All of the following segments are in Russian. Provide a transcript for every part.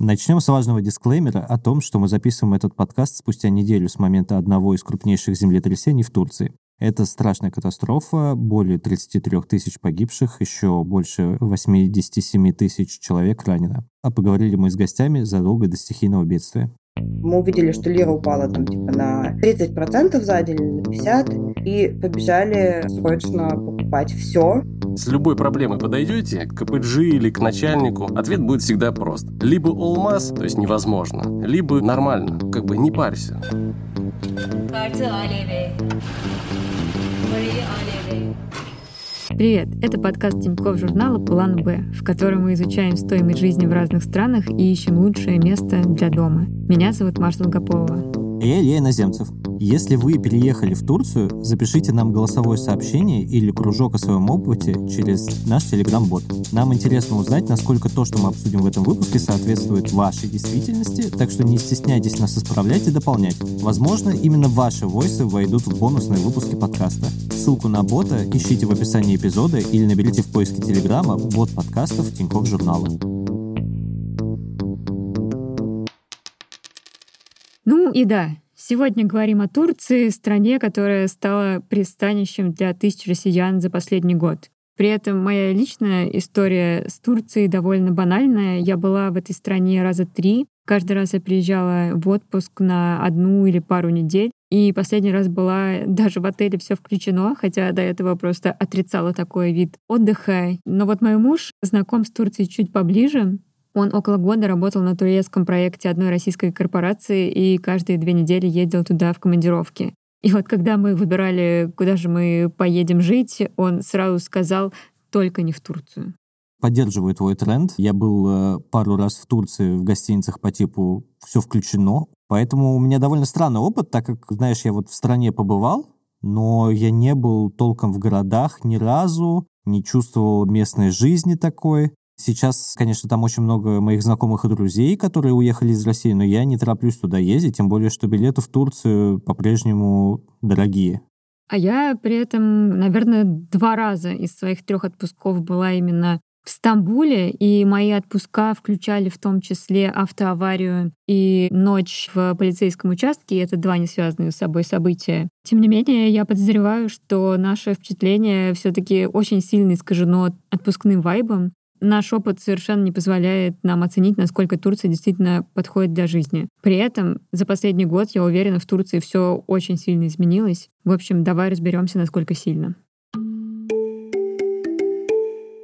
Начнем с важного дисклеймера о том, что мы записываем этот подкаст спустя неделю с момента одного из крупнейших землетрясений в Турции. Это страшная катастрофа, более 33 тысяч погибших, еще больше 87 тысяч человек ранено. А поговорили мы с гостями задолго до стихийного бедствия. Мы увидели, что лира упала там типа на 30% за день, на 50%, и побежали срочно покупать все. С любой проблемой подойдете к КПЖ или к начальнику, ответ будет всегда прост. Либо олмаз, то есть невозможно, либо нормально, как бы не парься. Привет! Это подкаст Тинькофф журнала «План Б», в котором мы изучаем стоимость жизни в разных странах и ищем лучшее место для дома. Меня зовут Маша Долгополова. Я Илья Иноземцев. Если вы переехали в Турцию, запишите нам голосовое сообщение или кружок о своем опыте через наш телеграм-бот. Нам интересно узнать, насколько то, что мы обсудим в этом выпуске, соответствует вашей действительности, так что не стесняйтесь нас исправлять и дополнять. Возможно, именно ваши войсы войдут в бонусные выпуски подкаста. Ссылку на бота ищите в описании эпизода или наберите в поиске телеграма бот подкастов Тинькофф журнала. Ну и да, сегодня говорим о Турции, стране, которая стала пристанищем для тысяч россиян за последний год. При этом моя личная история с Турцией довольно банальная. Я была в этой стране раза три. Каждый раз я приезжала в отпуск на одну или пару недель. И последний раз была даже в отеле все включено, хотя до этого просто отрицала такой вид отдыха. Но вот мой муж знаком с Турцией чуть поближе, он около года работал на турецком проекте одной российской корпорации и каждые две недели ездил туда в командировки. И вот когда мы выбирали, куда же мы поедем жить, он сразу сказал только не в Турцию. Поддерживаю твой тренд. Я был э, пару раз в Турции в гостиницах по типу «все включено». Поэтому у меня довольно странный опыт, так как, знаешь, я вот в стране побывал, но я не был толком в городах ни разу, не чувствовал местной жизни такой. Сейчас, конечно, там очень много моих знакомых и друзей, которые уехали из России, но я не тороплюсь туда ездить, тем более, что билеты в Турцию по-прежнему дорогие. А я при этом, наверное, два раза из своих трех отпусков была именно в Стамбуле, и мои отпуска включали в том числе автоаварию и ночь в полицейском участке, это два не связанные с собой события. Тем не менее, я подозреваю, что наше впечатление все таки очень сильно искажено отпускным вайбом, наш опыт совершенно не позволяет нам оценить, насколько Турция действительно подходит для жизни. При этом за последний год, я уверена, в Турции все очень сильно изменилось. В общем, давай разберемся, насколько сильно.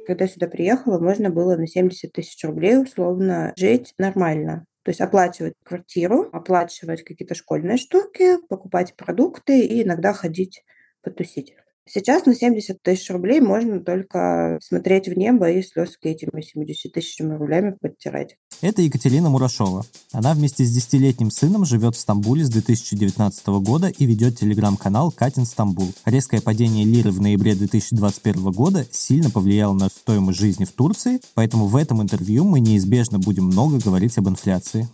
Когда сюда приехала, можно было на 70 тысяч рублей условно жить нормально. То есть оплачивать квартиру, оплачивать какие-то школьные штуки, покупать продукты и иногда ходить потусить. Сейчас на 70 тысяч рублей можно только смотреть в небо и слезки этими 70 тысячами рублями подтирать. Это Екатерина Мурашова. Она вместе с десятилетним сыном живет в Стамбуле с 2019 года и ведет телеграм-канал «Катин Стамбул». Резкое падение лиры в ноябре 2021 года сильно повлияло на стоимость жизни в Турции, поэтому в этом интервью мы неизбежно будем много говорить об инфляции.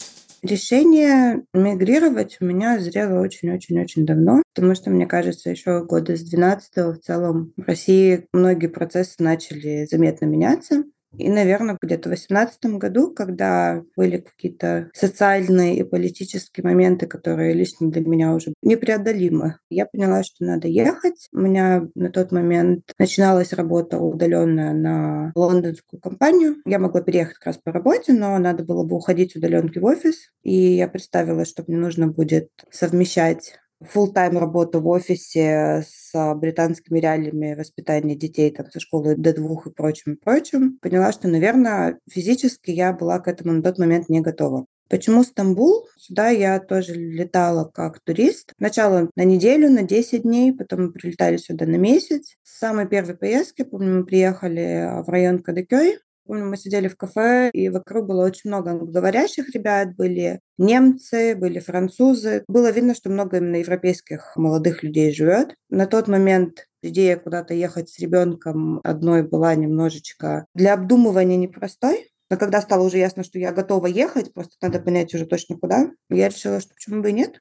Решение мигрировать у меня зрело очень-очень-очень давно, потому что, мне кажется, еще года с 12 в целом в России многие процессы начали заметно меняться. И, наверное, где-то в 2018 году, когда были какие-то социальные и политические моменты, которые лично для меня уже непреодолимы, я поняла, что надо ехать. У меня на тот момент начиналась работа удаленная на лондонскую компанию. Я могла переехать как раз по работе, но надо было бы уходить удаленки в офис. И я представила, что мне нужно будет совмещать full-time работу в офисе с британскими реалиями воспитания детей там, со школы до двух и прочим, и прочим, поняла, что, наверное, физически я была к этому на тот момент не готова. Почему Стамбул? Сюда я тоже летала как турист. Сначала на неделю, на 10 дней, потом мы прилетали сюда на месяц. С самой первой поездки, помню, мы приехали в район Кадыкёй, Помню, мы сидели в кафе, и вокруг было очень много англоговорящих ребят, были немцы, были французы. Было видно, что много именно европейских молодых людей живет. На тот момент идея куда-то ехать с ребенком одной была немножечко для обдумывания непростой. Но когда стало уже ясно, что я готова ехать, просто надо понять уже точно куда, я решила, что почему бы и нет.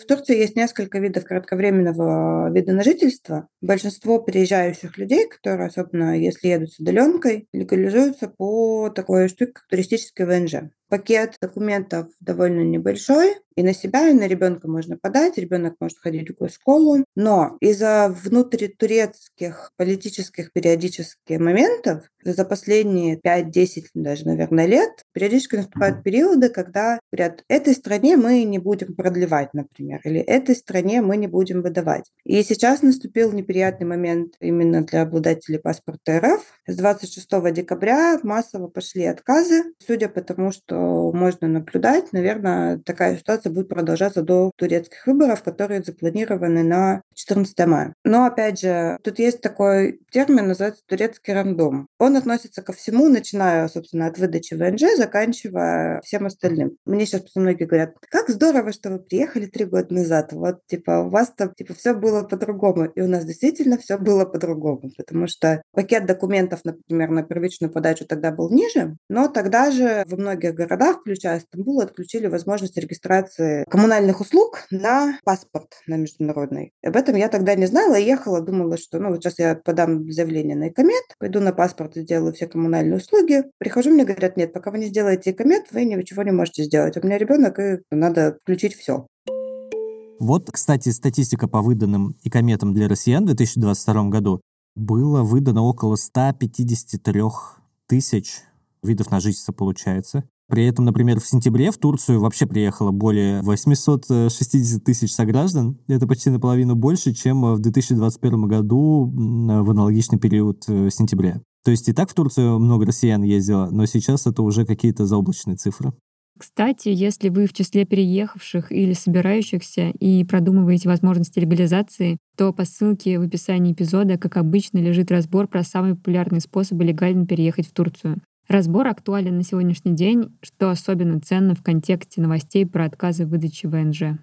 В Турции есть несколько видов кратковременного вида на жительство. Большинство приезжающих людей, которые, особенно если едут с удаленкой, легализуются по такой штуке, как туристический ВНЖ. Пакет документов довольно небольшой, и на себя, и на ребенка можно подать, ребенок может ходить в школу, но из-за внутритурецких политических периодических моментов за последние 5-10 даже, наверное, лет периодически наступают периоды, когда говорят, этой стране мы не будем продлевать, например, или этой стране мы не будем выдавать. И сейчас наступил неприятный момент именно для обладателей паспорта РФ. С 26 декабря массово пошли отказы, судя по тому, что можно наблюдать, наверное, такая ситуация будет продолжаться до турецких выборов, которые запланированы на 14 мая. Но, опять же, тут есть такой термин, называется турецкий рандом. Он относится ко всему, начиная, собственно, от выдачи ВНЖ, заканчивая всем остальным. Мне сейчас многие говорят, как здорово, что вы приехали три года назад. Вот, типа, у вас там, типа, все было по-другому. И у нас действительно все было по-другому, потому что пакет документов, например, на первичную подачу тогда был ниже, но тогда же во многих городах городах, включая Стамбул, отключили возможность регистрации коммунальных услуг на паспорт на международный. Об этом я тогда не знала ехала, думала, что ну вот сейчас я подам заявление на икомет, пойду на паспорт и сделаю все коммунальные услуги. Прихожу, мне говорят, нет, пока вы не сделаете икомет, вы ничего не можете сделать. У меня ребенок, и надо включить все. Вот, кстати, статистика по выданным икометам для россиян в 2022 году было выдано около 153 тысяч видов на жительство, получается. При этом, например, в сентябре в Турцию вообще приехало более 860 тысяч сограждан. Это почти наполовину больше, чем в 2021 году в аналогичный период э, сентября. То есть и так в Турцию много россиян ездило, но сейчас это уже какие-то заоблачные цифры. Кстати, если вы в числе переехавших или собирающихся и продумываете возможности легализации, то по ссылке в описании эпизода, как обычно, лежит разбор про самые популярные способы легально переехать в Турцию. Разбор актуален на сегодняшний день, что особенно ценно в контексте новостей про отказы в выдаче ВНЖ.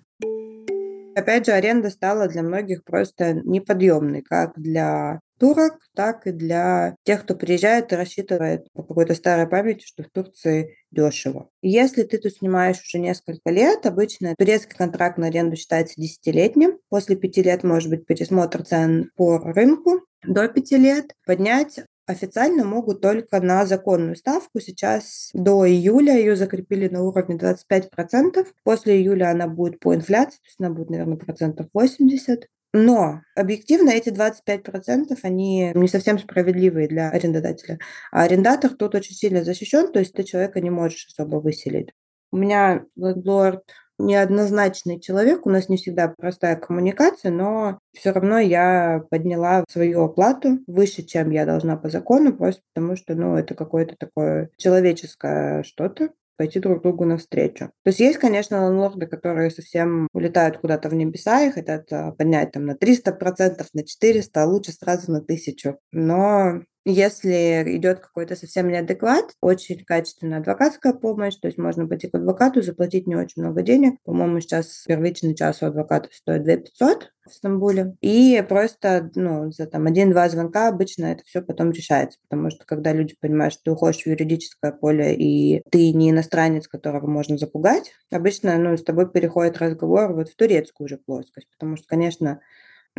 Опять же, аренда стала для многих просто неподъемной, как для турок, так и для тех, кто приезжает и рассчитывает по какой-то старой памяти, что в Турции дешево. Если ты тут снимаешь уже несколько лет, обычно турецкий контракт на аренду считается десятилетним. После пяти лет может быть пересмотр цен по рынку. До пяти лет поднять официально могут только на законную ставку. Сейчас до июля ее закрепили на уровне 25%. После июля она будет по инфляции, то есть она будет, наверное, процентов 80. Но объективно эти 25% они не совсем справедливые для арендодателя. А арендатор тут очень сильно защищен, то есть ты человека не можешь особо выселить. У меня лендлорд неоднозначный человек, у нас не всегда простая коммуникация, но все равно я подняла свою оплату выше, чем я должна по закону, просто потому что, ну, это какое-то такое человеческое что-то пойти друг другу навстречу. То есть есть, конечно, ланлорды, которые совсем улетают куда-то в небеса и хотят а, поднять там на 300%, на 400%, а лучше сразу на 1000%. Но если идет какой-то совсем неадекват, очень качественная адвокатская помощь, то есть можно пойти к адвокату, заплатить не очень много денег. По-моему, сейчас первичный час у адвоката стоит 2 500 в Стамбуле. И просто ну, за там один-два звонка обычно это все потом решается, потому что когда люди понимают, что ты уходишь в юридическое поле, и ты не иностранец, которого можно запугать, обычно ну, с тобой переходит разговор вот в турецкую уже плоскость, потому что, конечно,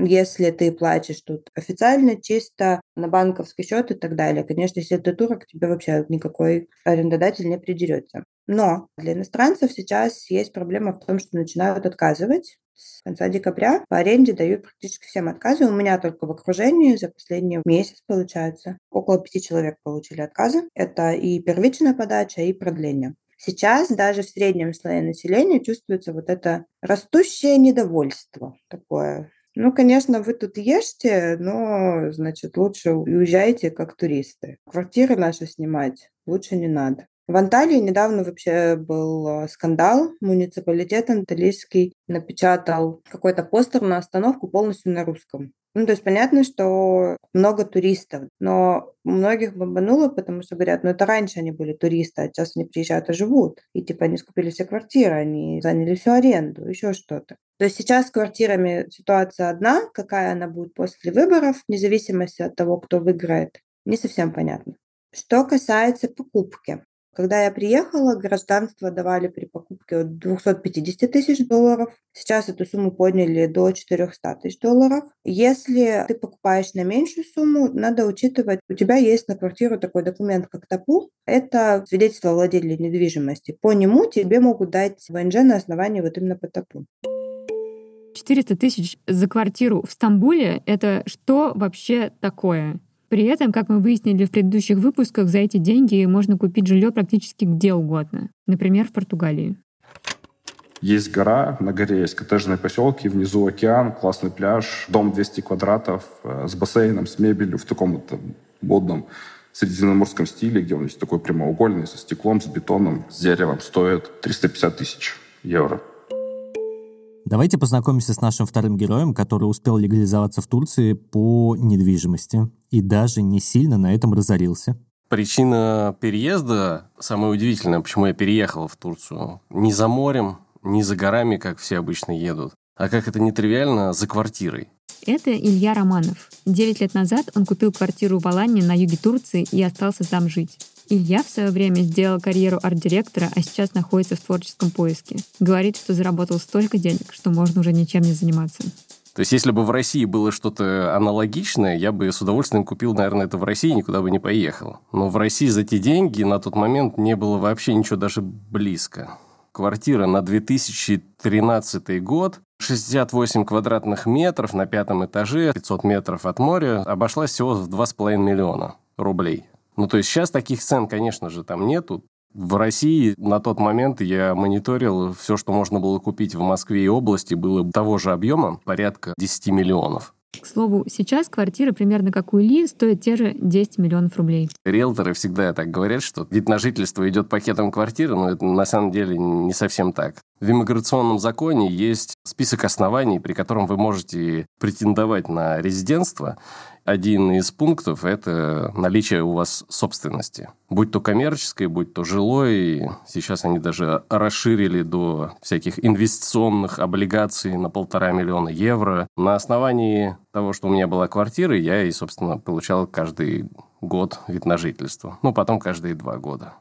если ты платишь тут официально, чисто на банковский счет и так далее. Конечно, если ты турок, тебе вообще никакой арендодатель не придерется. Но для иностранцев сейчас есть проблема в том, что начинают отказывать. С конца декабря по аренде дают практически всем отказы. У меня только в окружении за последний месяц, получается, около пяти человек получили отказы. Это и первичная подача, и продление. Сейчас даже в среднем слое населения чувствуется вот это растущее недовольство такое ну, конечно, вы тут ешьте, но, значит, лучше уезжайте как туристы. Квартиры наши снимать лучше не надо. В Анталии недавно вообще был а, скандал. Муниципалитет анталийский напечатал какой-то постер на остановку полностью на русском. Ну, то есть понятно, что много туристов, но многих бомбануло, потому что говорят, ну это раньше они были туристы, а сейчас они приезжают и живут. И типа они скупили все квартиры, они заняли всю аренду, еще что-то. То есть сейчас с квартирами ситуация одна, какая она будет после выборов, вне зависимости от того, кто выиграет, не совсем понятно. Что касается покупки. Когда я приехала, гражданство давали при покупке от 250 тысяч долларов. Сейчас эту сумму подняли до 400 тысяч долларов. Если ты покупаешь на меньшую сумму, надо учитывать, у тебя есть на квартиру такой документ, как ТАПУ. Это свидетельство о владельце недвижимости. По нему тебе могут дать ВНЖ на основании вот именно по ТАПУ. 400 тысяч за квартиру в Стамбуле — это что вообще такое? При этом, как мы выяснили в предыдущих выпусках, за эти деньги можно купить жилье практически где угодно. Например, в Португалии. Есть гора, на горе есть коттеджные поселки, внизу океан, классный пляж, дом 200 квадратов э, с бассейном, с мебелью в таком вот э, модном средиземноморском стиле, где он есть такой прямоугольный, со стеклом, с бетоном, с деревом, стоит 350 тысяч евро. Давайте познакомимся с нашим вторым героем, который успел легализоваться в Турции по недвижимости и даже не сильно на этом разорился. Причина переезда самая удивительная, почему я переехал в Турцию. Не за морем, не за горами, как все обычно едут, а как это нетривиально, за квартирой. Это Илья Романов. Девять лет назад он купил квартиру в Алании на юге Турции и остался там жить. Илья в свое время сделал карьеру арт-директора, а сейчас находится в творческом поиске. Говорит, что заработал столько денег, что можно уже ничем не заниматься. То есть, если бы в России было что-то аналогичное, я бы с удовольствием купил, наверное, это в России, никуда бы не поехал. Но в России за те деньги на тот момент не было вообще ничего даже близко. Квартира на 2013 год 68 квадратных метров на пятом этаже, 500 метров от моря, обошлась всего в 2,5 миллиона рублей. Ну, то есть сейчас таких цен, конечно же, там нету. В России на тот момент я мониторил все, что можно было купить в Москве и области, было того же объема, порядка 10 миллионов. К слову, сейчас квартира примерно как у Ильи стоит те же 10 миллионов рублей. Риэлторы всегда так говорят, что вид на жительство идет пакетом квартиры, но это на самом деле не совсем так. В иммиграционном законе есть список оснований, при котором вы можете претендовать на резидентство, один из пунктов – это наличие у вас собственности. Будь то коммерческой, будь то жилой. Сейчас они даже расширили до всяких инвестиционных облигаций на полтора миллиона евро. На основании того, что у меня была квартира, я и, собственно, получал каждый год вид на жительство. Ну, потом каждые два года.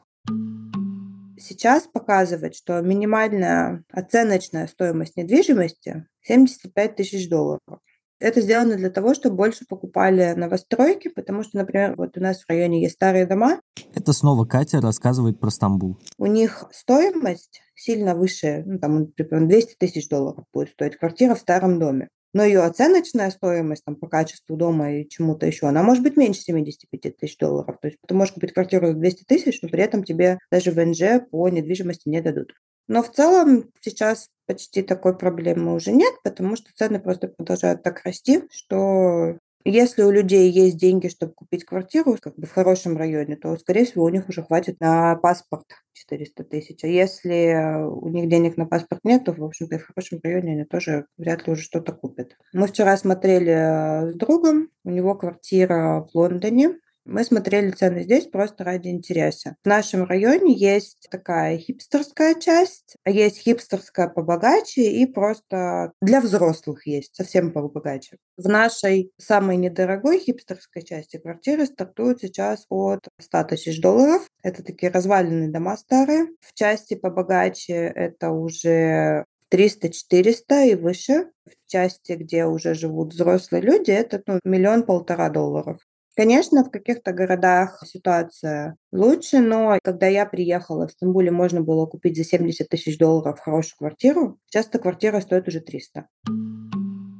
Сейчас показывает, что минимальная оценочная стоимость недвижимости 75 тысяч долларов. Это сделано для того, чтобы больше покупали новостройки, потому что, например, вот у нас в районе есть старые дома. Это снова Катя рассказывает про Стамбул. У них стоимость сильно выше, ну, там, например, 200 тысяч долларов будет стоить квартира в старом доме. Но ее оценочная стоимость там, по качеству дома и чему-то еще, она может быть меньше 75 тысяч долларов. То есть ты можешь купить квартиру за 200 тысяч, но при этом тебе даже ВНЖ по недвижимости не дадут. Но в целом сейчас почти такой проблемы уже нет, потому что цены просто продолжают так расти, что если у людей есть деньги, чтобы купить квартиру как бы в хорошем районе, то, скорее всего, у них уже хватит на паспорт 400 тысяч. А если у них денег на паспорт нет, то, в общем-то, в хорошем районе они тоже вряд ли уже что-то купят. Мы вчера смотрели с другом, у него квартира в Лондоне, мы смотрели цены здесь просто ради интереса. В нашем районе есть такая хипстерская часть, а есть хипстерская побогаче и просто для взрослых есть, совсем побогаче. В нашей самой недорогой хипстерской части квартиры стартуют сейчас от 100 тысяч долларов. Это такие разваленные дома старые. В части побогаче это уже 300-400 и выше. В части, где уже живут взрослые люди, это ну, миллион-полтора долларов. Конечно, в каких-то городах ситуация лучше, но когда я приехала в Стамбуле, можно было купить за 70 тысяч долларов хорошую квартиру. Эта квартира стоит уже 300.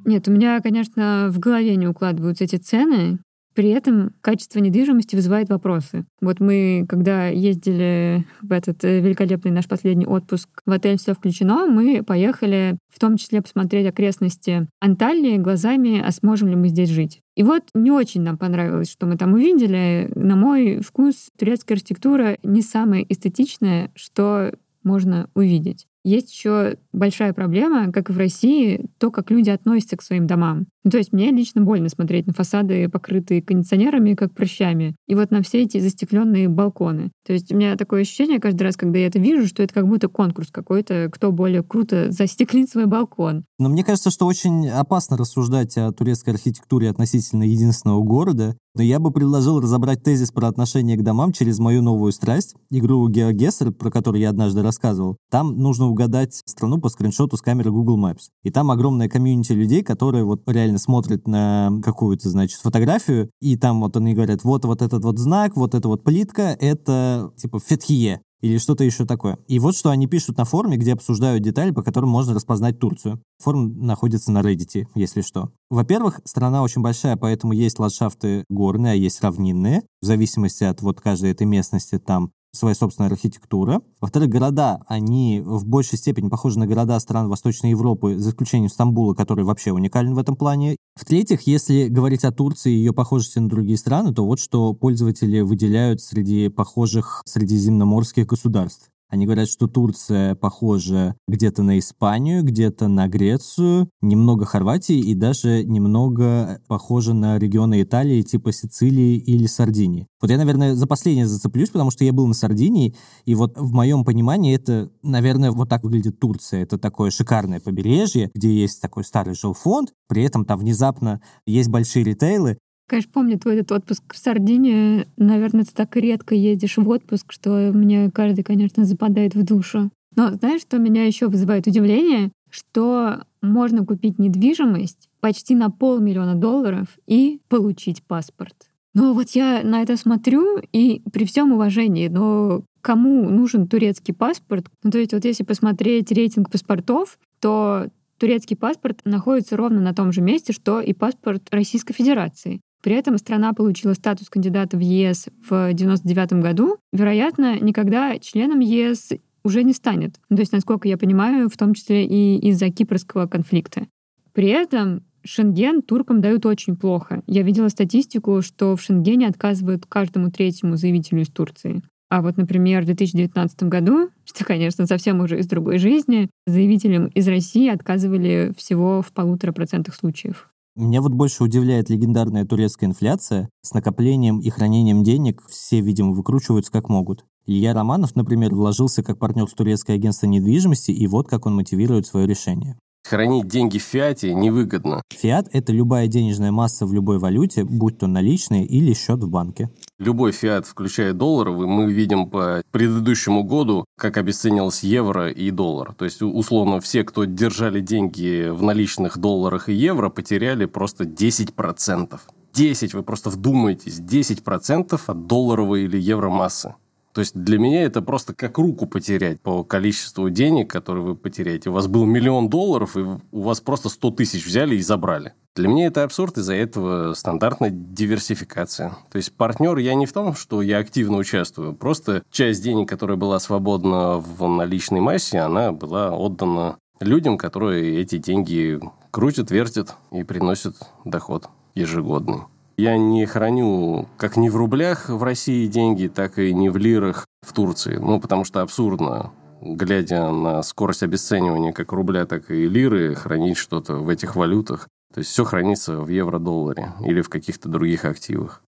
Нет, у меня, конечно, в голове не укладываются эти цены. При этом качество недвижимости вызывает вопросы. Вот мы, когда ездили в этот э, великолепный наш последний отпуск в отель «Все включено», мы поехали в том числе посмотреть окрестности Анталии глазами, а сможем ли мы здесь жить. И вот не очень нам понравилось, что мы там увидели. На мой вкус турецкая архитектура не самая эстетичная, что можно увидеть. Есть еще большая проблема, как и в России, то, как люди относятся к своим домам. Ну, то есть мне лично больно смотреть на фасады, покрытые кондиционерами, как прыщами, и вот на все эти застекленные балконы. То есть у меня такое ощущение каждый раз, когда я это вижу, что это как будто конкурс какой-то, кто более круто застеклит свой балкон. Но мне кажется, что очень опасно рассуждать о турецкой архитектуре относительно единственного города, но я бы предложил разобрать тезис про отношение к домам через мою новую страсть, игру GeoGuessr, про которую я однажды рассказывал. Там нужно угадать страну по скриншоту с камеры Google Maps. И там огромная комьюнити людей, которые вот реально смотрят на какую-то, значит, фотографию, и там вот они говорят, вот, вот этот вот знак, вот эта вот плитка, это типа Фетхие или что-то еще такое. И вот что они пишут на форуме, где обсуждают детали, по которым можно распознать Турцию. Форум находится на Reddit, если что. Во-первых, страна очень большая, поэтому есть ландшафты горные, а есть равнинные. В зависимости от вот каждой этой местности там своя собственная архитектура. Во-вторых, города, они в большей степени похожи на города стран Восточной Европы, за исключением Стамбула, который вообще уникален в этом плане. В-третьих, если говорить о Турции и ее похожести на другие страны, то вот что пользователи выделяют среди похожих средиземноморских государств. Они говорят, что Турция похожа где-то на Испанию, где-то на Грецию, немного Хорватии и даже немного похожа на регионы Италии типа Сицилии или Сардинии. Вот я, наверное, за последнее зацеплюсь, потому что я был на Сардинии, и вот в моем понимании это, наверное, вот так выглядит Турция. Это такое шикарное побережье, где есть такой старый жилфонд, при этом там внезапно есть большие ритейлы, Конечно, помню твой этот отпуск в Сардинии. Наверное, ты так редко едешь в отпуск, что мне каждый, конечно, западает в душу. Но знаешь, что меня еще вызывает удивление? Что можно купить недвижимость почти на полмиллиона долларов и получить паспорт. Но вот я на это смотрю, и при всем уважении, но кому нужен турецкий паспорт? Ну, то есть вот если посмотреть рейтинг паспортов, то турецкий паспорт находится ровно на том же месте, что и паспорт Российской Федерации. При этом страна получила статус кандидата в ЕС в 1999 году. Вероятно, никогда членом ЕС уже не станет. То есть, насколько я понимаю, в том числе и из-за кипрского конфликта. При этом Шенген туркам дают очень плохо. Я видела статистику, что в Шенгене отказывают каждому третьему заявителю из Турции. А вот, например, в 2019 году, что, конечно, совсем уже из другой жизни, заявителям из России отказывали всего в полутора процентах случаев. Меня вот больше удивляет легендарная турецкая инфляция. С накоплением и хранением денег все, видимо, выкручиваются как могут. Илья Романов, например, вложился как партнер в турецкое агентство недвижимости, и вот как он мотивирует свое решение. Хранить деньги в фиате невыгодно. Фиат – это любая денежная масса в любой валюте, будь то наличные или счет в банке. Любой фиат, включая долларовый, мы видим по предыдущему году, как обесценилось евро и доллар. То есть, условно, все, кто держали деньги в наличных долларах и евро, потеряли просто 10%. 10, вы просто вдумайтесь, 10% от долларовой или евро массы. То есть для меня это просто как руку потерять по количеству денег, которые вы потеряете. У вас был миллион долларов, и у вас просто 100 тысяч взяли и забрали. Для меня это абсурд, из-за этого стандартная диверсификация. То есть партнер я не в том, что я активно участвую, просто часть денег, которая была свободна в наличной массе, она была отдана людям, которые эти деньги крутят, вертят и приносят доход ежегодный. Я не храню как не в рублях в России деньги, так и не в лирах в Турции. Ну, потому что абсурдно, глядя на скорость обесценивания как рубля, так и лиры, хранить что-то в этих валютах. То есть все хранится в евро-долларе или в каких-то других активах.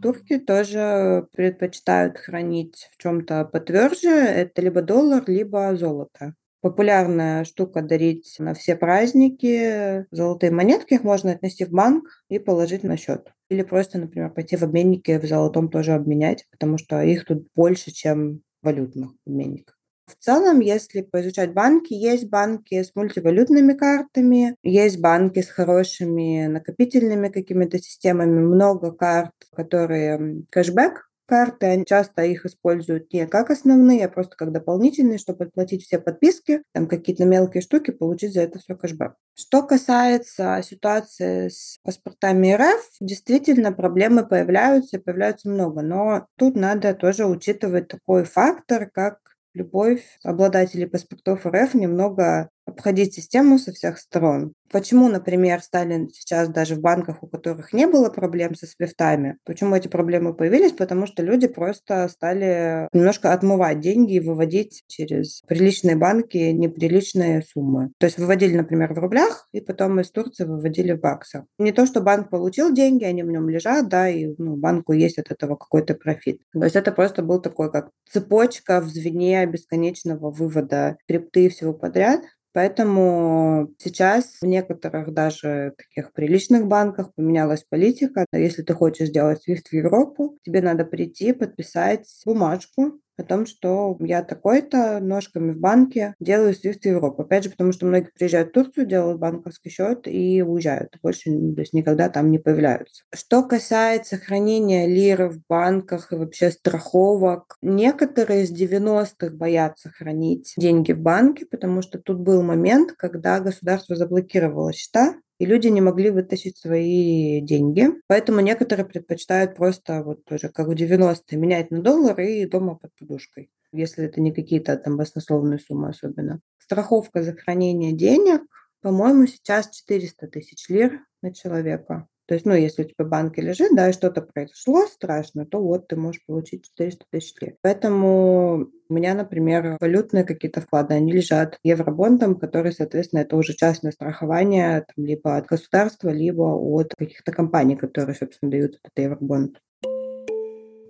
Турки тоже предпочитают хранить в чем-то потверже. Это либо доллар, либо золото популярная штука дарить на все праздники. Золотые монетки их можно отнести в банк и положить на счет. Или просто, например, пойти в обменники в золотом тоже обменять, потому что их тут больше, чем валютных обменников. В целом, если поизучать банки, есть банки с мультивалютными картами, есть банки с хорошими накопительными какими-то системами, много карт, которые кэшбэк карты, они часто их используют не как основные, а просто как дополнительные, чтобы отплатить все подписки, там какие-то мелкие штуки, получить за это все кэшбэк. Что касается ситуации с паспортами РФ, действительно проблемы появляются, и появляются много, но тут надо тоже учитывать такой фактор, как любовь обладателей паспортов РФ немного обходить систему со всех сторон. Почему, например, стали сейчас даже в банках, у которых не было проблем со свифтами, почему эти проблемы появились? Потому что люди просто стали немножко отмывать деньги и выводить через приличные банки неприличные суммы. То есть выводили, например, в рублях, и потом из Турции выводили в баксах. Не то, что банк получил деньги, они в нем лежат, да, и ну, банку есть от этого какой-то профит. То есть это просто был такой, как цепочка в звене бесконечного вывода крипты и всего подряд. Поэтому сейчас в некоторых даже таких приличных банках поменялась политика. Если ты хочешь сделать SWIFT в Европу, тебе надо прийти, подписать бумажку, о том, что я такой-то ножками в банке делаю Swift Европу. Опять же, потому что многие приезжают в Турцию, делают банковский счет и уезжают. Больше то есть никогда там не появляются. Что касается хранения лиры в банках и вообще страховок, некоторые из 90-х боятся хранить деньги в банке, потому что тут был момент, когда государство заблокировало счета, и люди не могли вытащить свои деньги. Поэтому некоторые предпочитают просто вот тоже как в 90-е менять на доллар и дома под подушкой, если это не какие-то там баснословные суммы особенно. Страховка за хранение денег, по-моему, сейчас 400 тысяч лир на человека. То есть, ну, если у тебя в банке лежит, да, и что-то произошло страшно, то вот ты можешь получить 400 тысяч лир. Поэтому у меня, например, валютные какие-то вклады, они лежат евробондом, который, соответственно, это уже частное страхование там, либо от государства, либо от каких-то компаний, которые, собственно, дают этот евробонд.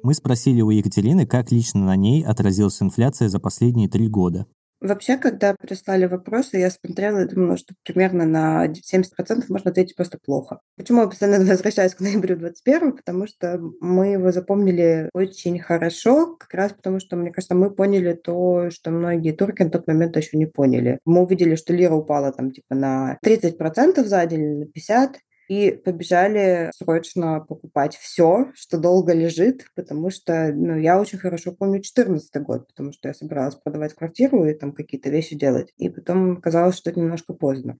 Мы спросили у Екатерины, как лично на ней отразилась инфляция за последние три года. Вообще, когда прислали вопросы, я смотрела и думала, что примерно на 70% можно ответить просто плохо. Почему я постоянно возвращаюсь к ноябрю 21 Потому что мы его запомнили очень хорошо, как раз потому что, мне кажется, мы поняли то, что многие турки на тот момент еще не поняли. Мы увидели, что лира упала там типа на 30% за день, на 50%, и побежали срочно покупать все, что долго лежит, потому что ну, я очень хорошо помню 2014 год, потому что я собиралась продавать квартиру и там какие-то вещи делать. И потом казалось, что это немножко поздно.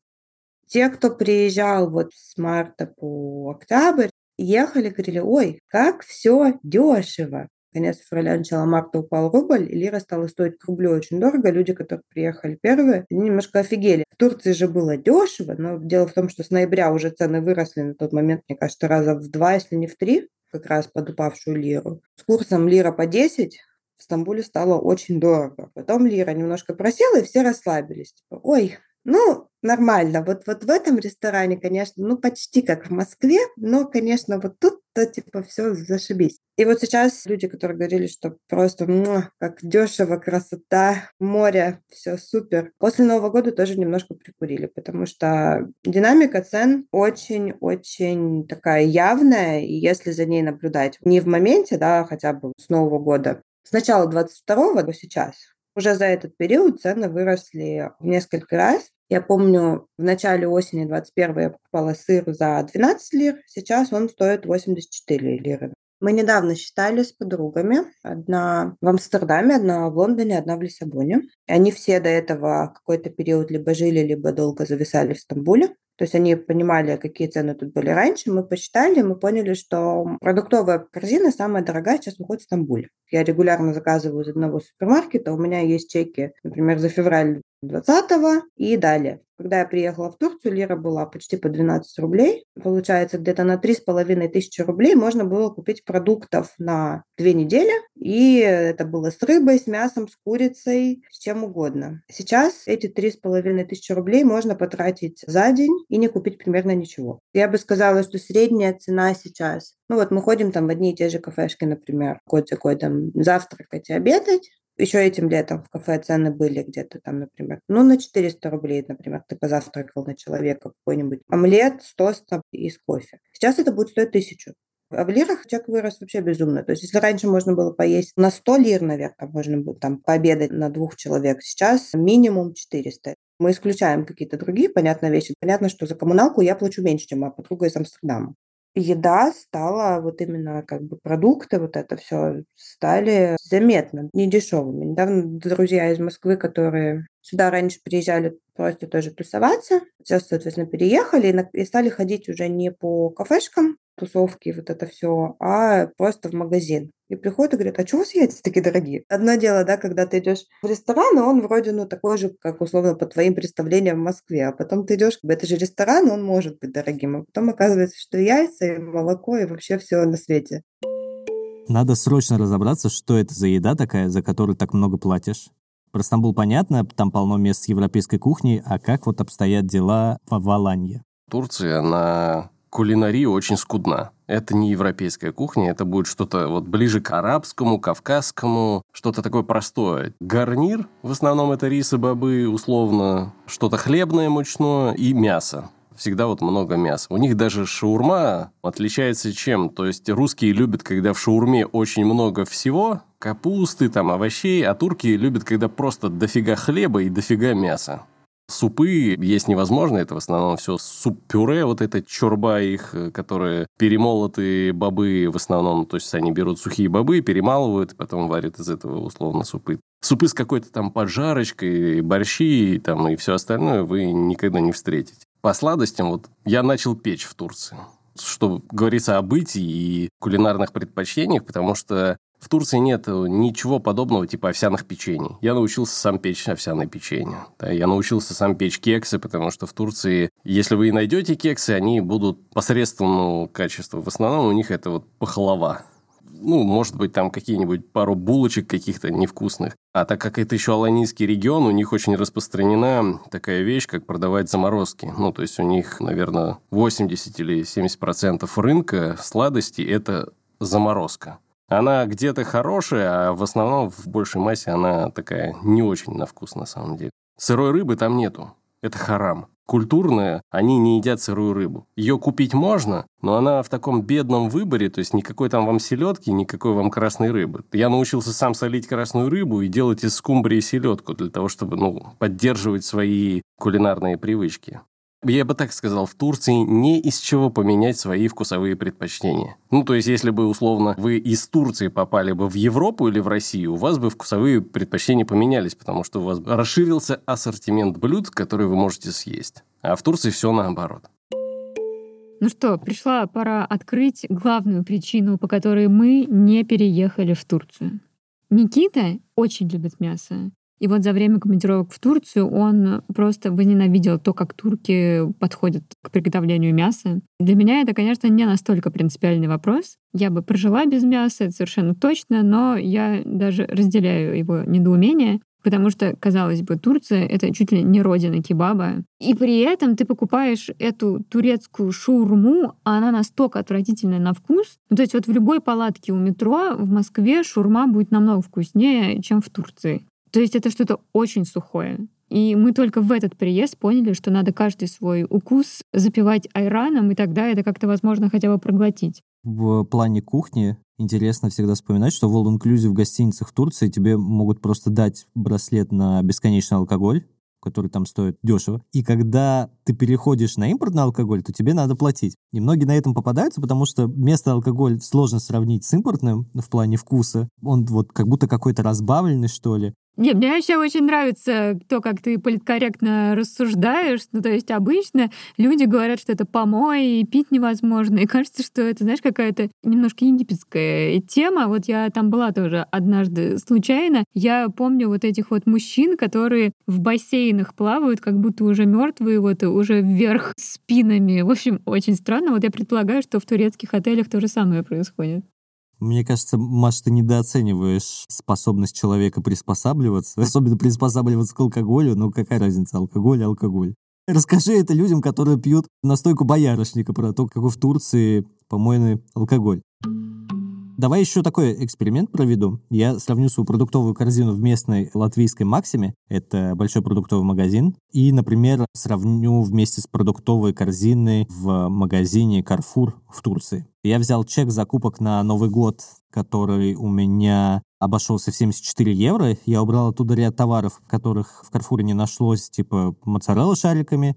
Те, кто приезжал вот с марта по октябрь, ехали, говорили, ой, как все дешево конец февраля, начало марта упал рубль, и лира стала стоить к рублю очень дорого. Люди, которые приехали первые, они немножко офигели. В Турции же было дешево, но дело в том, что с ноября уже цены выросли на тот момент, мне кажется, раза в два, если не в три, как раз под упавшую лиру. С курсом лира по 10 в Стамбуле стало очень дорого. Потом лира немножко просела, и все расслабились. Типа, ой, ну, нормально. Вот, вот в этом ресторане, конечно, ну, почти как в Москве, но, конечно, вот тут-то, типа, все зашибись. И вот сейчас люди, которые говорили, что просто, как дешево, красота, море, все супер. После Нового года тоже немножко прикурили, потому что динамика цен очень-очень такая явная, и если за ней наблюдать не в моменте, да, хотя бы с Нового года, с начала 22-го до сейчас, уже за этот период цены выросли в несколько раз. Я помню, в начале осени 21 я покупала сыр за 12 лир, сейчас он стоит 84 лиры. Мы недавно считали с подругами. Одна в Амстердаме, одна в Лондоне, одна в Лиссабоне. И они все до этого какой-то период либо жили, либо долго зависали в Стамбуле. То есть они понимали, какие цены тут были раньше. Мы посчитали, мы поняли, что продуктовая корзина самая дорогая сейчас выходит в Стамбуле. Я регулярно заказываю из одного супермаркета. У меня есть чеки, например, за февраль 20 и далее. Когда я приехала в Турцию, лира была почти по 12 рублей. Получается, где-то на 3,5 тысячи рублей можно было купить продуктов на две недели. И это было с рыбой, с мясом, с курицей, с чем угодно. Сейчас эти 3,5 тысячи рублей можно потратить за день и не купить примерно ничего. Я бы сказала, что средняя цена сейчас, ну вот мы ходим там в одни и те же кафешки, например, год за годом завтракать и обедать, еще этим летом в кафе цены были где-то там, например, ну, на 400 рублей, например, ты позавтракал на человека какой-нибудь омлет с тостом и с кофе. Сейчас это будет стоить тысячу. А в лирах чек вырос вообще безумно. То есть если раньше можно было поесть на 100 лир, наверное, можно было там пообедать на двух человек, сейчас минимум 400. Мы исключаем какие-то другие, понятные вещи. Понятно, что за коммуналку я плачу меньше, чем моя подруга из Амстердама еда стала, вот именно как бы продукты, вот это все стали заметно недешевыми. Недавно друзья из Москвы, которые сюда раньше приезжали просто тоже тусоваться, сейчас, соответственно, переехали и стали ходить уже не по кафешкам, тусовки, вот это все, а просто в магазин. И приходят и говорят, а что у вас яйца такие дорогие? Одно дело, да, когда ты идешь в ресторан, и он вроде, ну, такой же, как условно по твоим представлениям в Москве. А потом ты идешь, это же ресторан, он может быть дорогим. А потом оказывается, что яйца, и молоко, и вообще все на свете. Надо срочно разобраться, что это за еда такая, за которую так много платишь. Про Стамбул понятно, там полно мест с европейской кухней, а как вот обстоят дела в Аланье? Турция на кулинарии очень скудна. Это не европейская кухня, это будет что-то вот ближе к арабскому, кавказскому, что-то такое простое. Гарнир, в основном это рис и бобы, условно, что-то хлебное, мучное и мясо всегда вот много мяса. У них даже шаурма отличается чем? То есть русские любят, когда в шаурме очень много всего, капусты, там, овощей, а турки любят, когда просто дофига хлеба и дофига мяса. Супы есть невозможно, это в основном все суп-пюре, вот эта чурба их, которые перемолотые бобы в основном, то есть они берут сухие бобы, перемалывают, и потом варят из этого условно супы. Супы с какой-то там поджарочкой, борщи там, и все остальное вы никогда не встретите. По сладостям вот я начал печь в Турции что говорится о бытии и кулинарных предпочтениях, потому что в Турции нет ничего подобного типа овсяных печений. Я научился сам печь овсяное печенье. Да, я научился сам печь кексы, потому что в Турции, если вы и найдете кексы, они будут посредственного качества. В основном у них это вот пахлава. Ну, может быть, там какие-нибудь пару булочек каких-то невкусных. А так как это еще аланийский регион, у них очень распространена такая вещь, как продавать заморозки. Ну, то есть у них, наверное, 80 или 70 процентов рынка сладостей – это заморозка. Она где-то хорошая, а в основном в большей массе она такая не очень на вкус на самом деле. Сырой рыбы там нету. Это харам. Культурная, они не едят сырую рыбу. Ее купить можно, но она в таком бедном выборе, то есть никакой там вам селедки, никакой вам красной рыбы. Я научился сам солить красную рыбу и делать из скумбрии селедку для того, чтобы ну, поддерживать свои кулинарные привычки я бы так сказал, в Турции не из чего поменять свои вкусовые предпочтения. Ну, то есть, если бы, условно, вы из Турции попали бы в Европу или в Россию, у вас бы вкусовые предпочтения поменялись, потому что у вас расширился ассортимент блюд, которые вы можете съесть. А в Турции все наоборот. Ну что, пришла пора открыть главную причину, по которой мы не переехали в Турцию. Никита очень любит мясо. И вот за время командировок в Турцию он просто возненавидел то, как турки подходят к приготовлению мяса. Для меня это, конечно, не настолько принципиальный вопрос. Я бы прожила без мяса, это совершенно точно, но я даже разделяю его недоумение, потому что, казалось бы, Турция — это чуть ли не родина кебаба. И при этом ты покупаешь эту турецкую шаурму, а она настолько отвратительная на вкус. Ну, то есть вот в любой палатке у метро в Москве шаурма будет намного вкуснее, чем в Турции. То есть это что-то очень сухое. И мы только в этот приезд поняли, что надо каждый свой укус запивать айраном, и тогда это как-то возможно хотя бы проглотить. В плане кухни интересно всегда вспоминать, что в All Inclusive в гостиницах в Турции тебе могут просто дать браслет на бесконечный алкоголь, который там стоит дешево. И когда ты переходишь на импортный алкоголь, то тебе надо платить. И многие на этом попадаются, потому что местный алкоголь сложно сравнить с импортным в плане вкуса. Он вот как будто какой-то разбавленный, что ли. Не, мне вообще очень нравится то, как ты политкорректно рассуждаешь. Ну, то есть обычно люди говорят, что это помой, и пить невозможно. И кажется, что это, знаешь, какая-то немножко египетская тема. Вот я там была тоже однажды случайно. Я помню вот этих вот мужчин, которые в бассейнах плавают, как будто уже мертвые, вот уже вверх спинами. В общем, очень странно. Вот я предполагаю, что в турецких отелях то же самое происходит. Мне кажется, Маш, ты недооцениваешь способность человека приспосабливаться, особенно приспосабливаться к алкоголю. Ну, какая разница, алкоголь алкоголь. Расскажи это людям, которые пьют настойку боярышника про то, какой в Турции помойный алкоголь. Давай еще такой эксперимент проведу. Я сравню свою продуктовую корзину в местной латвийской Максиме, это большой продуктовый магазин, и, например, сравню вместе с продуктовой корзиной в магазине Carrefour в Турции. Я взял чек закупок на Новый год, который у меня обошелся в 74 евро. Я убрал оттуда ряд товаров, которых в Карфуре не нашлось, типа моцарелла шариками,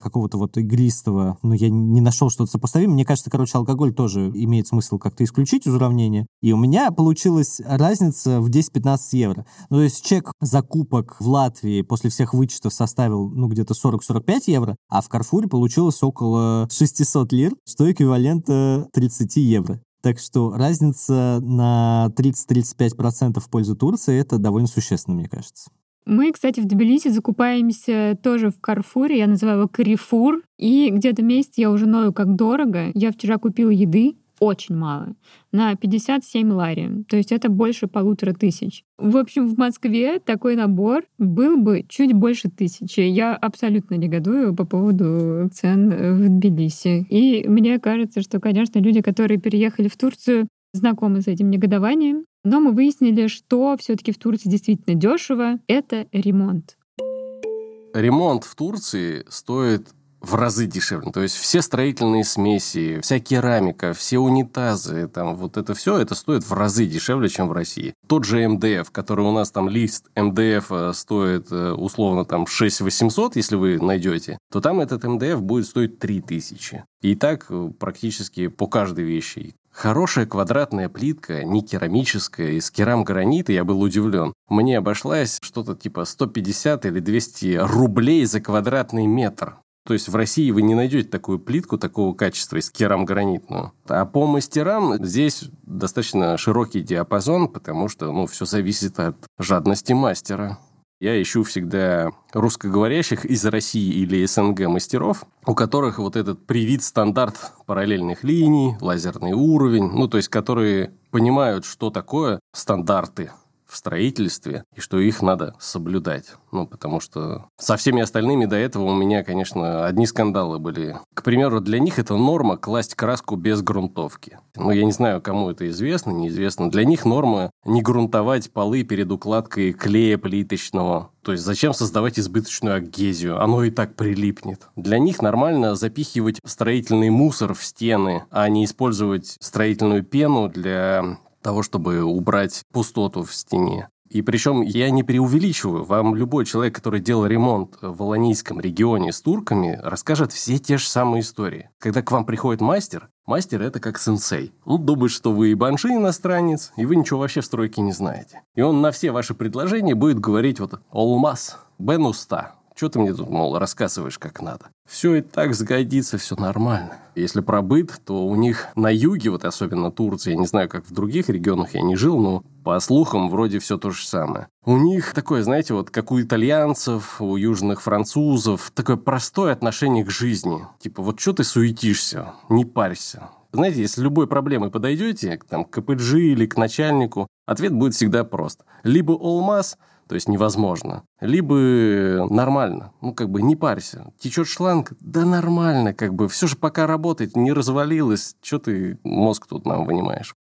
какого-то вот игристого, но я не нашел что-то сопоставимое. Мне кажется, короче, алкоголь тоже имеет смысл как-то исключить из уравнения. И у меня получилась разница в 10-15 евро. Ну, то есть чек закупок в Латвии после всех вычетов составил, ну, где-то 40-45 евро, а в Карфуре получилось около 600 лир, что эквивалента 30 евро. Так что разница на 30-35% в пользу Турции это довольно существенно, мне кажется. Мы, кстати, в Тбилиси закупаемся тоже в Карфуре, я называю его Карифур, и где-то месяц я уже ною как дорого. Я вчера купила еды, очень мало, на 57 лари. То есть это больше полутора тысяч. В общем, в Москве такой набор был бы чуть больше тысячи. Я абсолютно негодую по поводу цен в Тбилиси. И мне кажется, что, конечно, люди, которые переехали в Турцию, знакомы с этим негодованием. Но мы выяснили, что все-таки в Турции действительно дешево. Это ремонт. Ремонт в Турции стоит в разы дешевле. То есть все строительные смеси, вся керамика, все унитазы, там вот это все, это стоит в разы дешевле, чем в России. Тот же МДФ, который у нас там лист МДФ э, стоит э, условно там 6 800, если вы найдете, то там этот МДФ будет стоить 3000. И так э, практически по каждой вещи. Хорошая квадратная плитка, не керамическая, из керамгранита, я был удивлен. Мне обошлась что-то типа 150 или 200 рублей за квадратный метр. То есть в России вы не найдете такую плитку такого качества из керамгранитную. А по мастерам здесь достаточно широкий диапазон, потому что ну, все зависит от жадности мастера. Я ищу всегда русскоговорящих из России или СНГ мастеров, у которых вот этот привит стандарт параллельных линий, лазерный уровень, ну, то есть которые понимают, что такое стандарты в строительстве и что их надо соблюдать. Ну, потому что со всеми остальными до этого у меня, конечно, одни скандалы были. К примеру, для них это норма класть краску без грунтовки. Ну, я не знаю, кому это известно, неизвестно. Для них норма не грунтовать полы перед укладкой клея плиточного. То есть зачем создавать избыточную агезию? Оно и так прилипнет. Для них нормально запихивать строительный мусор в стены, а не использовать строительную пену для того, чтобы убрать пустоту в стене. И причем я не преувеличиваю. Вам любой человек, который делал ремонт в Аланийском регионе с турками, расскажет все те же самые истории. Когда к вам приходит мастер, мастер это как сенсей. Он думает, что вы и банши иностранец, и вы ничего вообще в стройке не знаете. И он на все ваши предложения будет говорить вот «Олмас», «Бен уста», что ты мне тут, мол, рассказываешь, как надо? Все и так сгодится, все нормально. Если про быт, то у них на юге, вот особенно Турции, я не знаю, как в других регионах я не жил, но по слухам вроде все то же самое. У них такое, знаете, вот как у итальянцев, у южных французов, такое простое отношение к жизни. Типа, вот что ты суетишься, не парься. Знаете, если любой проблемой подойдете, там, к КПЖ или к начальнику, ответ будет всегда прост. Либо олмаз, то есть невозможно. Либо нормально, ну как бы не парься. Течет шланг, да нормально, как бы все же пока работает, не развалилось, что ты мозг тут нам вынимаешь.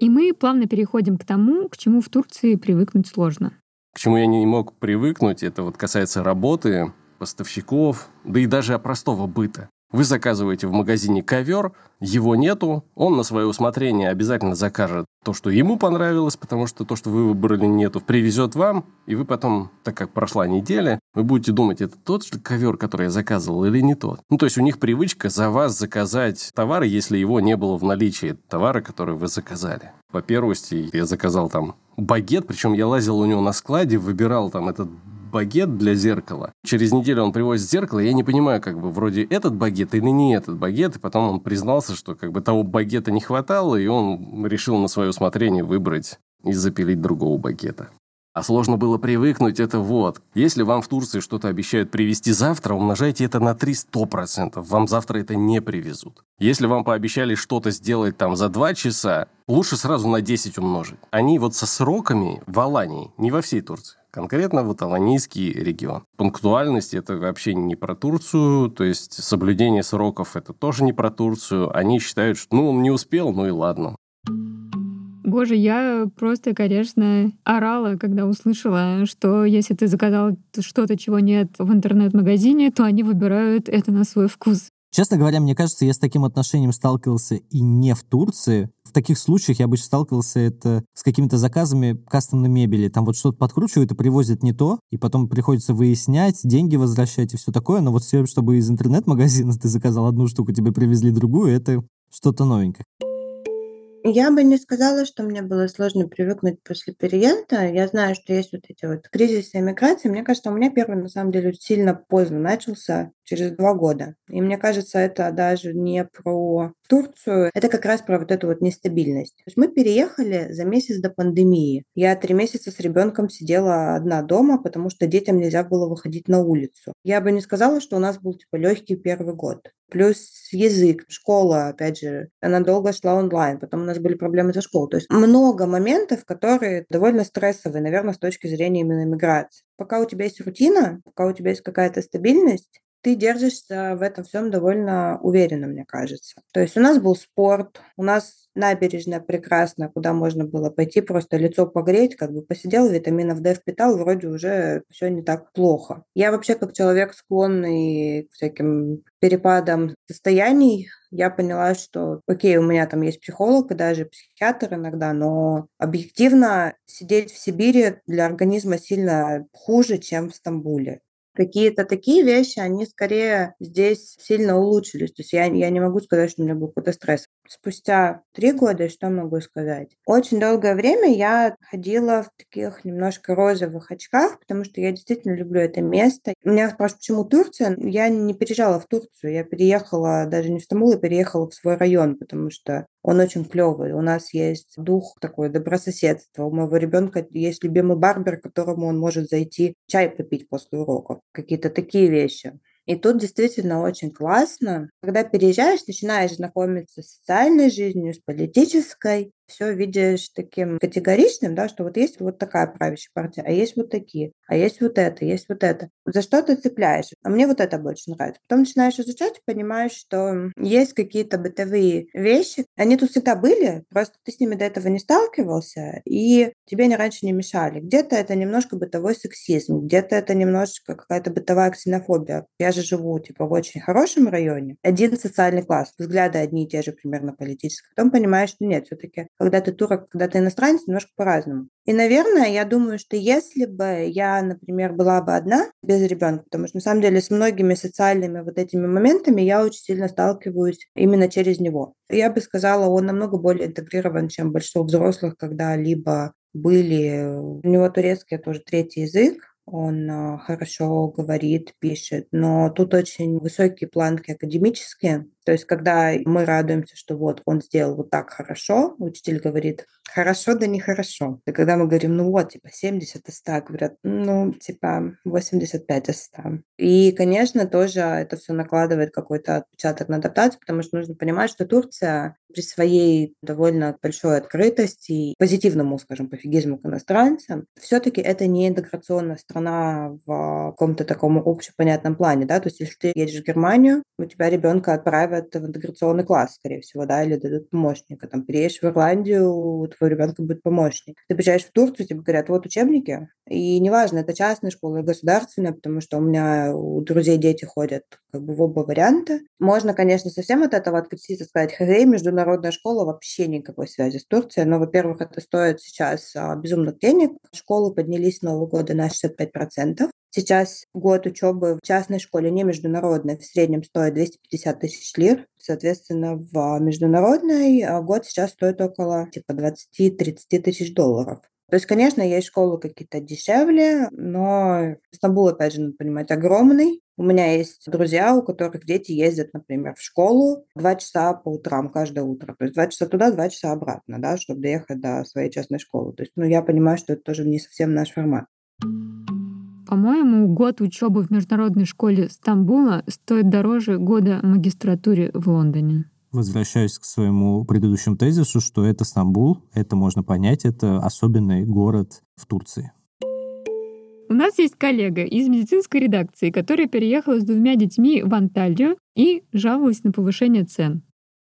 И мы плавно переходим к тому, к чему в Турции привыкнуть сложно. К чему я не мог привыкнуть, это вот касается работы, поставщиков, да и даже простого быта. Вы заказываете в магазине ковер, его нету, он на свое усмотрение обязательно закажет то, что ему понравилось, потому что то, что вы выбрали, нету, привезет вам, и вы потом, так как прошла неделя, вы будете думать, это тот же ковер, который я заказывал, или не тот. Ну, то есть у них привычка за вас заказать товар, если его не было в наличии товара, который вы заказали. По первости, я заказал там багет, причем я лазил у него на складе, выбирал там этот багет для зеркала. Через неделю он привозит зеркало, я не понимаю, как бы, вроде этот багет или не этот багет, и потом он признался, что как бы того багета не хватало, и он решил на свое усмотрение выбрать и запилить другого багета. А сложно было привыкнуть, это вот. Если вам в Турции что-то обещают привезти завтра, умножайте это на 300%. Вам завтра это не привезут. Если вам пообещали что-то сделать там за 2 часа, лучше сразу на 10 умножить. Они вот со сроками в Алании, не во всей Турции. Конкретно вот Аланийский регион. Пунктуальность – это вообще не про Турцию, то есть соблюдение сроков – это тоже не про Турцию. Они считают, что ну он не успел, ну и ладно. Боже, я просто, конечно, орала, когда услышала, что если ты заказал что-то, чего нет в интернет-магазине, то они выбирают это на свой вкус. Честно говоря, мне кажется, я с таким отношением сталкивался и не в Турции. В таких случаях я обычно сталкивался это с какими-то заказами кастомной мебели. Там вот что-то подкручивают и привозят не то, и потом приходится выяснять, деньги возвращать и все такое. Но вот все, чтобы из интернет-магазина ты заказал одну штуку, тебе привезли другую, это что-то новенькое. Я бы не сказала, что мне было сложно привыкнуть после переезда. Я знаю, что есть вот эти вот кризисы эмиграции. Мне кажется, у меня первый, на самом деле, сильно поздно начался, через два года. И мне кажется, это даже не про Турцию, это как раз про вот эту вот нестабильность. То есть мы переехали за месяц до пандемии. Я три месяца с ребенком сидела одна дома, потому что детям нельзя было выходить на улицу. Я бы не сказала, что у нас был типа легкий первый год. Плюс язык, школа, опять же, она долго шла онлайн, потом у нас были проблемы со школой. То есть много моментов, которые довольно стрессовые, наверное, с точки зрения именно миграции. Пока у тебя есть рутина, пока у тебя есть какая-то стабильность, ты держишься в этом всем довольно уверенно, мне кажется. То есть у нас был спорт, у нас набережная прекрасная, куда можно было пойти просто лицо погреть, как бы посидел, витаминов D впитал, вроде уже все не так плохо. Я вообще как человек склонный к всяким перепадам состояний, я поняла, что, окей, у меня там есть психолог и даже психиатр иногда, но объективно сидеть в Сибири для организма сильно хуже, чем в Стамбуле какие-то такие вещи, они скорее здесь сильно улучшились. То есть я, я не могу сказать, что у меня был какой-то стресс. Спустя три года, что могу сказать? Очень долгое время я ходила в таких немножко розовых очках, потому что я действительно люблю это место. Меня спрашивают, почему Турция? Я не переезжала в Турцию, я переехала даже не в Стамбул, я переехала в свой район, потому что он очень клевый. У нас есть дух такой добрососедства. У моего ребенка есть любимый барбер, к которому он может зайти чай попить после уроков. Какие-то такие вещи. И тут действительно очень классно. Когда переезжаешь, начинаешь знакомиться с социальной жизнью, с политической, все видишь таким категоричным, да, что вот есть вот такая правящая партия, а есть вот такие, а есть вот это, есть вот это. За что ты цепляешь? А мне вот это больше нравится. Потом начинаешь изучать понимаешь, что есть какие-то бытовые вещи. Они тут всегда были, просто ты с ними до этого не сталкивался, и тебе они раньше не мешали. Где-то это немножко бытовой сексизм, где-то это немножечко какая-то бытовая ксенофобия. Я же живу типа в очень хорошем районе. Один социальный класс, взгляды одни и те же примерно политические. Потом понимаешь, что нет, все-таки когда ты турок, когда ты иностранец, немножко по-разному. И, наверное, я думаю, что если бы я, например, была бы одна без ребенка, потому что на самом деле с многими социальными вот этими моментами я очень сильно сталкиваюсь именно через него. Я бы сказала, он намного более интегрирован, чем большинство взрослых когда-либо были. У него турецкий тоже третий язык, он а, хорошо говорит, пишет, но тут очень высокие планки академические. То есть, когда мы радуемся, что вот он сделал вот так хорошо, учитель говорит, хорошо, да нехорошо. И когда мы говорим, ну вот, типа 70 из 100, говорят, ну, типа 85 из 100. И, конечно, тоже это все накладывает какой-то отпечаток на адаптацию, потому что нужно понимать, что Турция при своей довольно большой открытости и позитивному, скажем, пофигизму к иностранцам, все-таки это не интеграционная страна в каком-то таком общепонятном плане, да, то есть если ты едешь в Германию, у тебя ребенка отправят в интеграционный класс, скорее всего, да, или дадут помощника, там, переедешь в Ирландию, у твоего ребенка будет помощник. Ты приезжаешь в Турцию, тебе говорят, вот учебники, и неважно, это частная школа или государственная, потому что у меня у друзей дети ходят как бы в оба варианта. Можно, конечно, совсем от этого откреститься, сказать, хей, международная школа вообще никакой связи с Турцией. Но, во-первых, это стоит сейчас а, безумных денег. Школы поднялись с Нового года на 65%. Сейчас год учебы в частной школе, не международной, в среднем стоит 250 тысяч лир. Соответственно, в международной а, год сейчас стоит около типа 20-30 тысяч долларов. То есть, конечно, есть школы какие-то дешевле, но Стамбул, опять же, надо понимать, огромный. У меня есть друзья, у которых дети ездят, например, в школу два часа по утрам каждое утро. То есть два часа туда, два часа обратно, да, чтобы доехать до своей частной школы. То есть, ну, я понимаю, что это тоже не совсем наш формат. По-моему, год учебы в международной школе Стамбула стоит дороже года магистратуре в Лондоне возвращаюсь к своему предыдущему тезису, что это Стамбул, это можно понять, это особенный город в Турции. У нас есть коллега из медицинской редакции, которая переехала с двумя детьми в Анталию и жаловалась на повышение цен.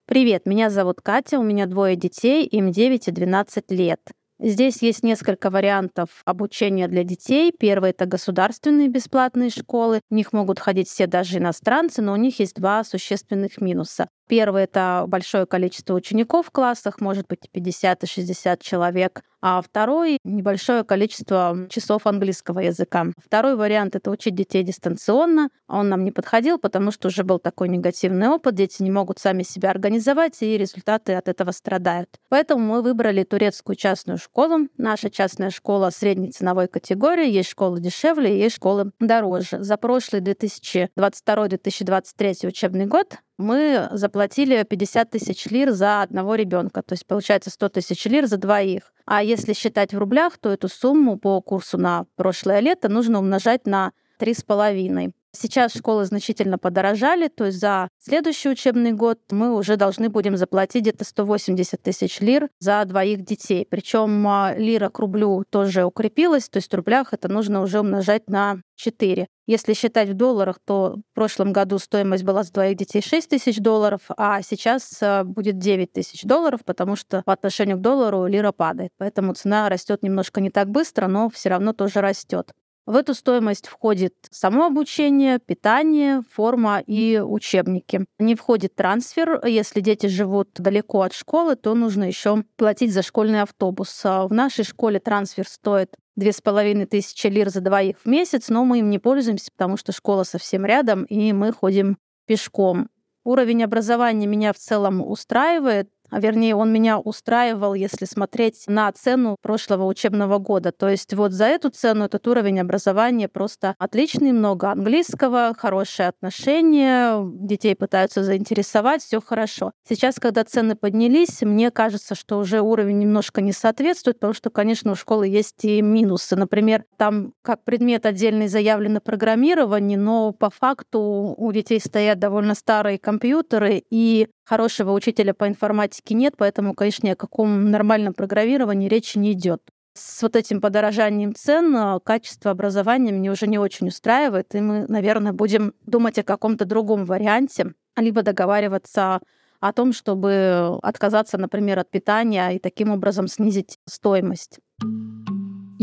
Привет, меня зовут Катя, у меня двое детей, им 9 и 12 лет. Здесь есть несколько вариантов обучения для детей. Первый — это государственные бесплатные школы. В них могут ходить все даже иностранцы, но у них есть два существенных минуса. Первый — это большое количество учеников в классах, может быть 50 и 60 человек. А второй — небольшое количество часов английского языка. Второй вариант — это учить детей дистанционно. Он нам не подходил, потому что уже был такой негативный опыт. Дети не могут сами себя организовать, и результаты от этого страдают. Поэтому мы выбрали турецкую частную школу. Наша частная школа средней ценовой категории. Есть школы дешевле, есть школы дороже. За прошлый 2022-2023 учебный год мы заплатили 50 тысяч лир за одного ребенка, то есть получается 100 тысяч лир за двоих. А если считать в рублях, то эту сумму по курсу на прошлое лето нужно умножать на три с половиной. Сейчас школы значительно подорожали, то есть за следующий учебный год мы уже должны будем заплатить где-то 180 тысяч лир за двоих детей. Причем а, лира к рублю тоже укрепилась, то есть в рублях это нужно уже умножать на 4. Если считать в долларах, то в прошлом году стоимость была с двоих детей 6 тысяч долларов, а сейчас а, будет 9 тысяч долларов, потому что по отношению к доллару лира падает. Поэтому цена растет немножко не так быстро, но все равно тоже растет. В эту стоимость входит само обучение, питание, форма и учебники. Не входит трансфер. Если дети живут далеко от школы, то нужно еще платить за школьный автобус. А в нашей школе трансфер стоит две с половиной тысячи лир за двоих в месяц, но мы им не пользуемся, потому что школа совсем рядом, и мы ходим пешком. Уровень образования меня в целом устраивает а вернее, он меня устраивал, если смотреть на цену прошлого учебного года. То есть вот за эту цену этот уровень образования просто отличный, много английского, хорошие отношения, детей пытаются заинтересовать, все хорошо. Сейчас, когда цены поднялись, мне кажется, что уже уровень немножко не соответствует, потому что, конечно, у школы есть и минусы. Например, там как предмет отдельный заявлено программирование, но по факту у детей стоят довольно старые компьютеры, и хорошего учителя по информатике нет, поэтому, конечно, ни о каком нормальном программировании речи не идет. С вот этим подорожанием цен а, качество образования меня уже не очень устраивает, и мы, наверное, будем думать о каком-то другом варианте, либо договариваться о том, чтобы отказаться, например, от питания и таким образом снизить стоимость.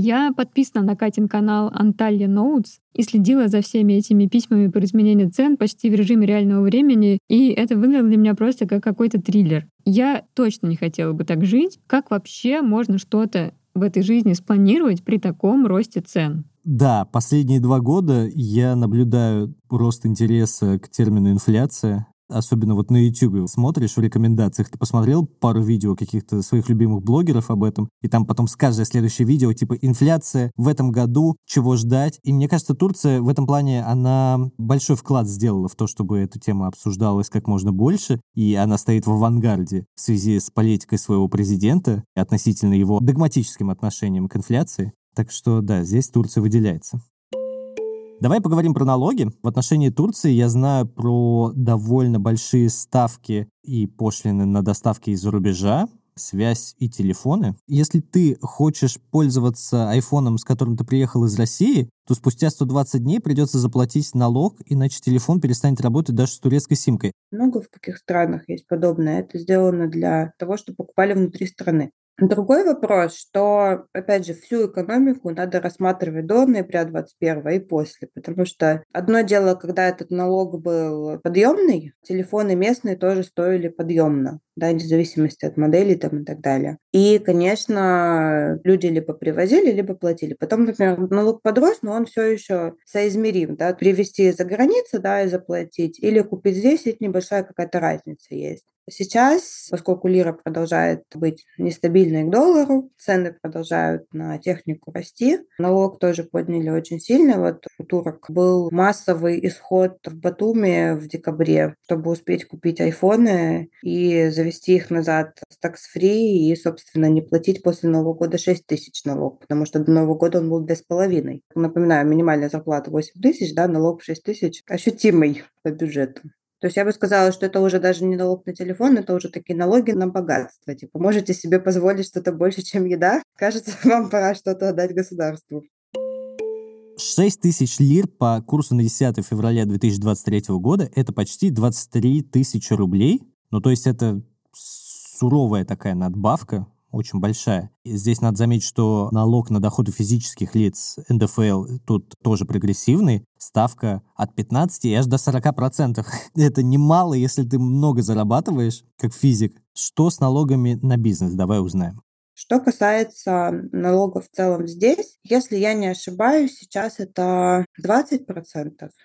Я подписана на Катин канал Анталья Ноутс и следила за всеми этими письмами по изменению цен почти в режиме реального времени, и это выглядело для меня просто как какой-то триллер. Я точно не хотела бы так жить. Как вообще можно что-то в этой жизни спланировать при таком росте цен? Да, последние два года я наблюдаю рост интереса к термину инфляция особенно вот на YouTube смотришь в рекомендациях, ты посмотрел пару видео каких-то своих любимых блогеров об этом, и там потом с каждое следующее видео, типа, инфляция в этом году, чего ждать. И мне кажется, Турция в этом плане, она большой вклад сделала в то, чтобы эта тема обсуждалась как можно больше, и она стоит в авангарде в связи с политикой своего президента относительно его догматическим отношением к инфляции. Так что, да, здесь Турция выделяется. Давай поговорим про налоги. В отношении Турции я знаю про довольно большие ставки и пошлины на доставки из-за рубежа, связь и телефоны. Если ты хочешь пользоваться айфоном, с которым ты приехал из России, то спустя 120 дней придется заплатить налог, иначе телефон перестанет работать даже с турецкой симкой. Много в каких странах есть подобное. Это сделано для того, чтобы покупали внутри страны. Другой вопрос, что, опять же, всю экономику надо рассматривать до ноября 2021 и после, потому что одно дело, когда этот налог был подъемный, телефоны местные тоже стоили подъемно, да, в зависимости от модели там и так далее. И, конечно, люди либо привозили, либо платили. Потом, например, налог подрос, но он все еще соизмерим, да, привезти за границу, да, и заплатить, или купить здесь, это небольшая какая-то разница есть. Сейчас, поскольку лира продолжает быть нестабильной к доллару, цены продолжают на технику расти, налог тоже подняли очень сильно. Вот у турок был массовый исход в Батуми в декабре, чтобы успеть купить айфоны и завести их назад с такс-фри и, собственно, не платить после Нового года 6 тысяч налог, потому что до Нового года он был без половиной. Напоминаю, минимальная зарплата 8 тысяч, да, налог в 6 тысяч ощутимый по бюджету. То есть я бы сказала, что это уже даже не налог на телефон, это уже такие налоги на богатство. Типа, можете себе позволить что-то больше, чем еда? Кажется, вам пора что-то отдать государству. 6 тысяч лир по курсу на 10 февраля 2023 года – это почти 23 тысячи рублей. Ну, то есть это суровая такая надбавка очень большая. И здесь надо заметить, что налог на доходы физических лиц, НДФЛ, тут тоже прогрессивный. Ставка от 15 и аж до 40%. Это немало, если ты много зарабатываешь, как физик. Что с налогами на бизнес? Давай узнаем. Что касается налогов в целом здесь, если я не ошибаюсь, сейчас это 20%,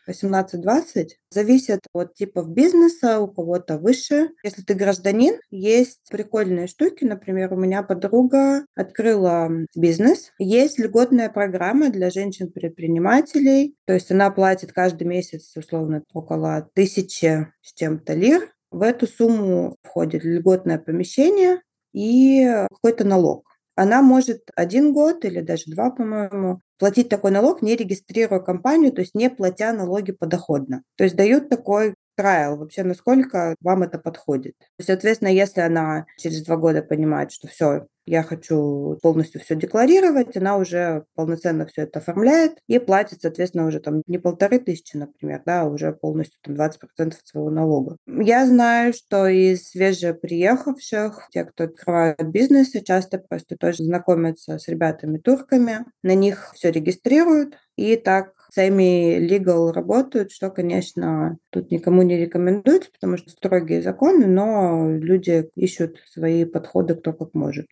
18-20%. Зависит от типов бизнеса, у кого-то выше. Если ты гражданин, есть прикольные штуки. Например, у меня подруга открыла бизнес. Есть льготная программа для женщин-предпринимателей. То есть она платит каждый месяц, условно, около тысячи с чем-то лир. В эту сумму входит льготное помещение, и какой-то налог. Она может один год или даже два, по-моему, платить такой налог, не регистрируя компанию, то есть не платя налоги подоходно. То есть дают такой трайл, вообще насколько вам это подходит. Соответственно, если она через два года понимает, что все, я хочу полностью все декларировать, она уже полноценно все это оформляет и платит, соответственно, уже там не полторы тысячи, например, да, а уже полностью там 20% своего налога. Я знаю, что из свежеприехавших, те, кто открывают бизнесы, часто просто тоже знакомятся с ребятами-турками, на них все регистрируют, и так сами legal работают, что, конечно, тут никому не рекомендуется, потому что строгие законы, но люди ищут свои подходы кто как может.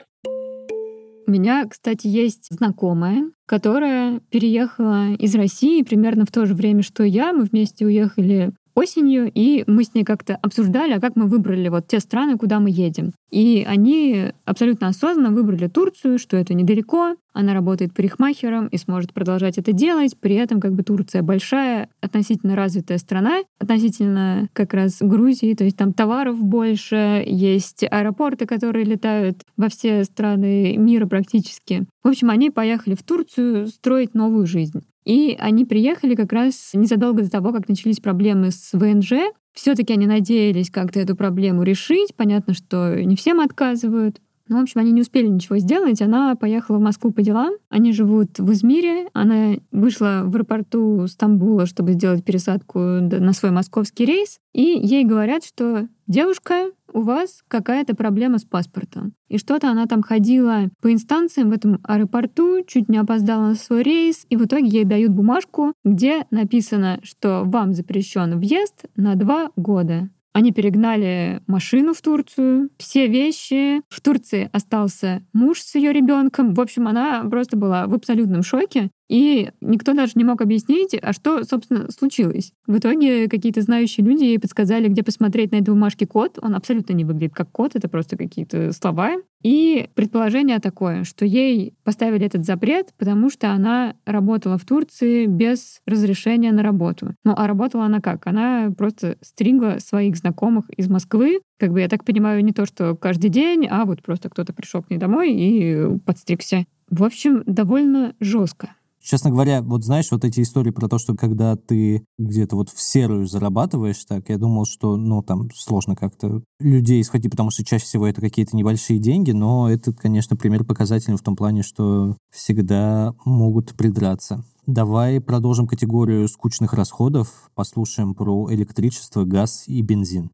У меня, кстати, есть знакомая, которая переехала из России примерно в то же время, что я. Мы вместе уехали осенью, и мы с ней как-то обсуждали, а как мы выбрали вот те страны, куда мы едем. И они абсолютно осознанно выбрали Турцию, что это недалеко, она работает парикмахером и сможет продолжать это делать. При этом как бы Турция большая, относительно развитая страна, относительно как раз Грузии, то есть там товаров больше, есть аэропорты, которые летают во все страны мира практически. В общем, они поехали в Турцию строить новую жизнь. И они приехали как раз незадолго до того, как начались проблемы с ВНЖ. Все-таки они надеялись как-то эту проблему решить. Понятно, что не всем отказывают. Ну, в общем, они не успели ничего сделать. Она поехала в Москву по делам. Они живут в Измире. Она вышла в аэропорту Стамбула, чтобы сделать пересадку на свой московский рейс. И ей говорят, что девушка, у вас какая-то проблема с паспортом. И что-то она там ходила по инстанциям в этом аэропорту, чуть не опоздала на свой рейс, и в итоге ей дают бумажку, где написано, что вам запрещен въезд на два года. Они перегнали машину в Турцию, все вещи. В Турции остался муж с ее ребенком. В общем, она просто была в абсолютном шоке. И никто даже не мог объяснить, а что, собственно, случилось. В итоге какие-то знающие люди ей подсказали, где посмотреть на этой бумажке код. Он абсолютно не выглядит как код, это просто какие-то слова. И предположение такое, что ей поставили этот запрет, потому что она работала в Турции без разрешения на работу. Ну, а работала она как? Она просто стригла своих знакомых из Москвы. Как бы, я так понимаю, не то, что каждый день, а вот просто кто-то пришел к ней домой и подстригся. В общем, довольно жестко. Честно говоря, вот знаешь, вот эти истории про то, что когда ты где-то вот в серую зарабатываешь, так, я думал, что, ну, там сложно как-то людей схватить, потому что чаще всего это какие-то небольшие деньги, но это, конечно, пример показательный в том плане, что всегда могут придраться. Давай продолжим категорию скучных расходов, послушаем про электричество, газ и бензин.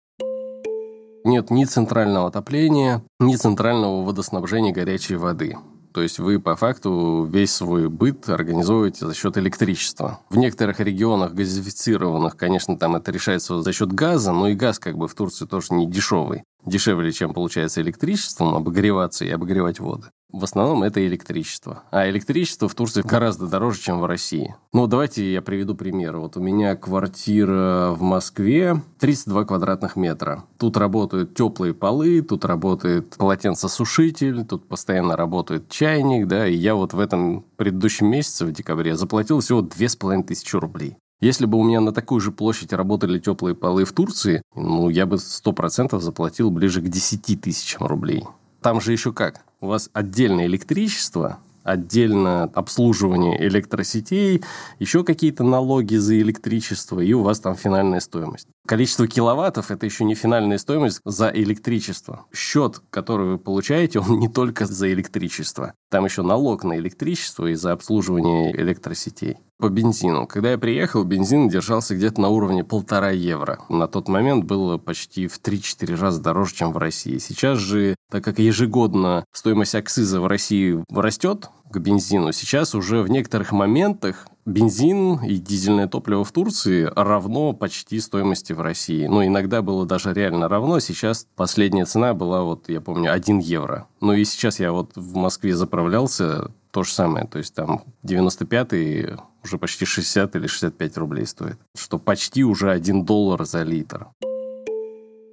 Нет ни центрального отопления, ни центрального водоснабжения горячей воды. То есть вы по факту весь свой быт организовываете за счет электричества. В некоторых регионах газифицированных, конечно, там это решается за счет газа, но и газ как бы в Турции тоже не дешевый. Дешевле, чем получается электричеством обогреваться и обогревать воды. В основном это электричество. А электричество в Турции гораздо дороже, чем в России. Ну, давайте я приведу пример. Вот у меня квартира в Москве 32 квадратных метра. Тут работают теплые полы, тут работает полотенцесушитель, тут постоянно работает чайник, да, и я вот в этом предыдущем месяце, в декабре, заплатил всего 2500 рублей. Если бы у меня на такую же площадь работали теплые полы в Турции, ну, я бы 100% заплатил ближе к 10 тысячам рублей. Там же еще как? У вас отдельное электричество, отдельно обслуживание электросетей, еще какие-то налоги за электричество, и у вас там финальная стоимость. Количество киловаттов – это еще не финальная стоимость за электричество. Счет, который вы получаете, он не только за электричество. Там еще налог на электричество и за обслуживание электросетей. По бензину. Когда я приехал, бензин держался где-то на уровне полтора евро. На тот момент было почти в 3-4 раза дороже, чем в России. Сейчас же, так как ежегодно стоимость акциза в России растет к бензину, сейчас уже в некоторых моментах бензин и дизельное топливо в Турции равно почти стоимости в России. Ну, иногда было даже реально равно. Сейчас последняя цена была, вот, я помню, 1 евро. Ну, и сейчас я вот в Москве заправлялся, то же самое. То есть там 95-й уже почти 60 или 65 рублей стоит. Что почти уже 1 доллар за литр.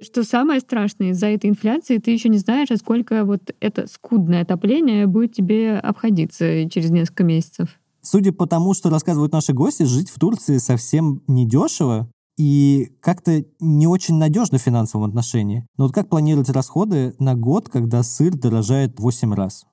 Что самое страшное, из-за этой инфляции ты еще не знаешь, а сколько вот это скудное отопление будет тебе обходиться через несколько месяцев. Судя по тому, что рассказывают наши гости, жить в Турции совсем недешево и как-то не очень надежно в финансовом отношении. Но вот как планировать расходы на год, когда сыр дорожает 8 раз?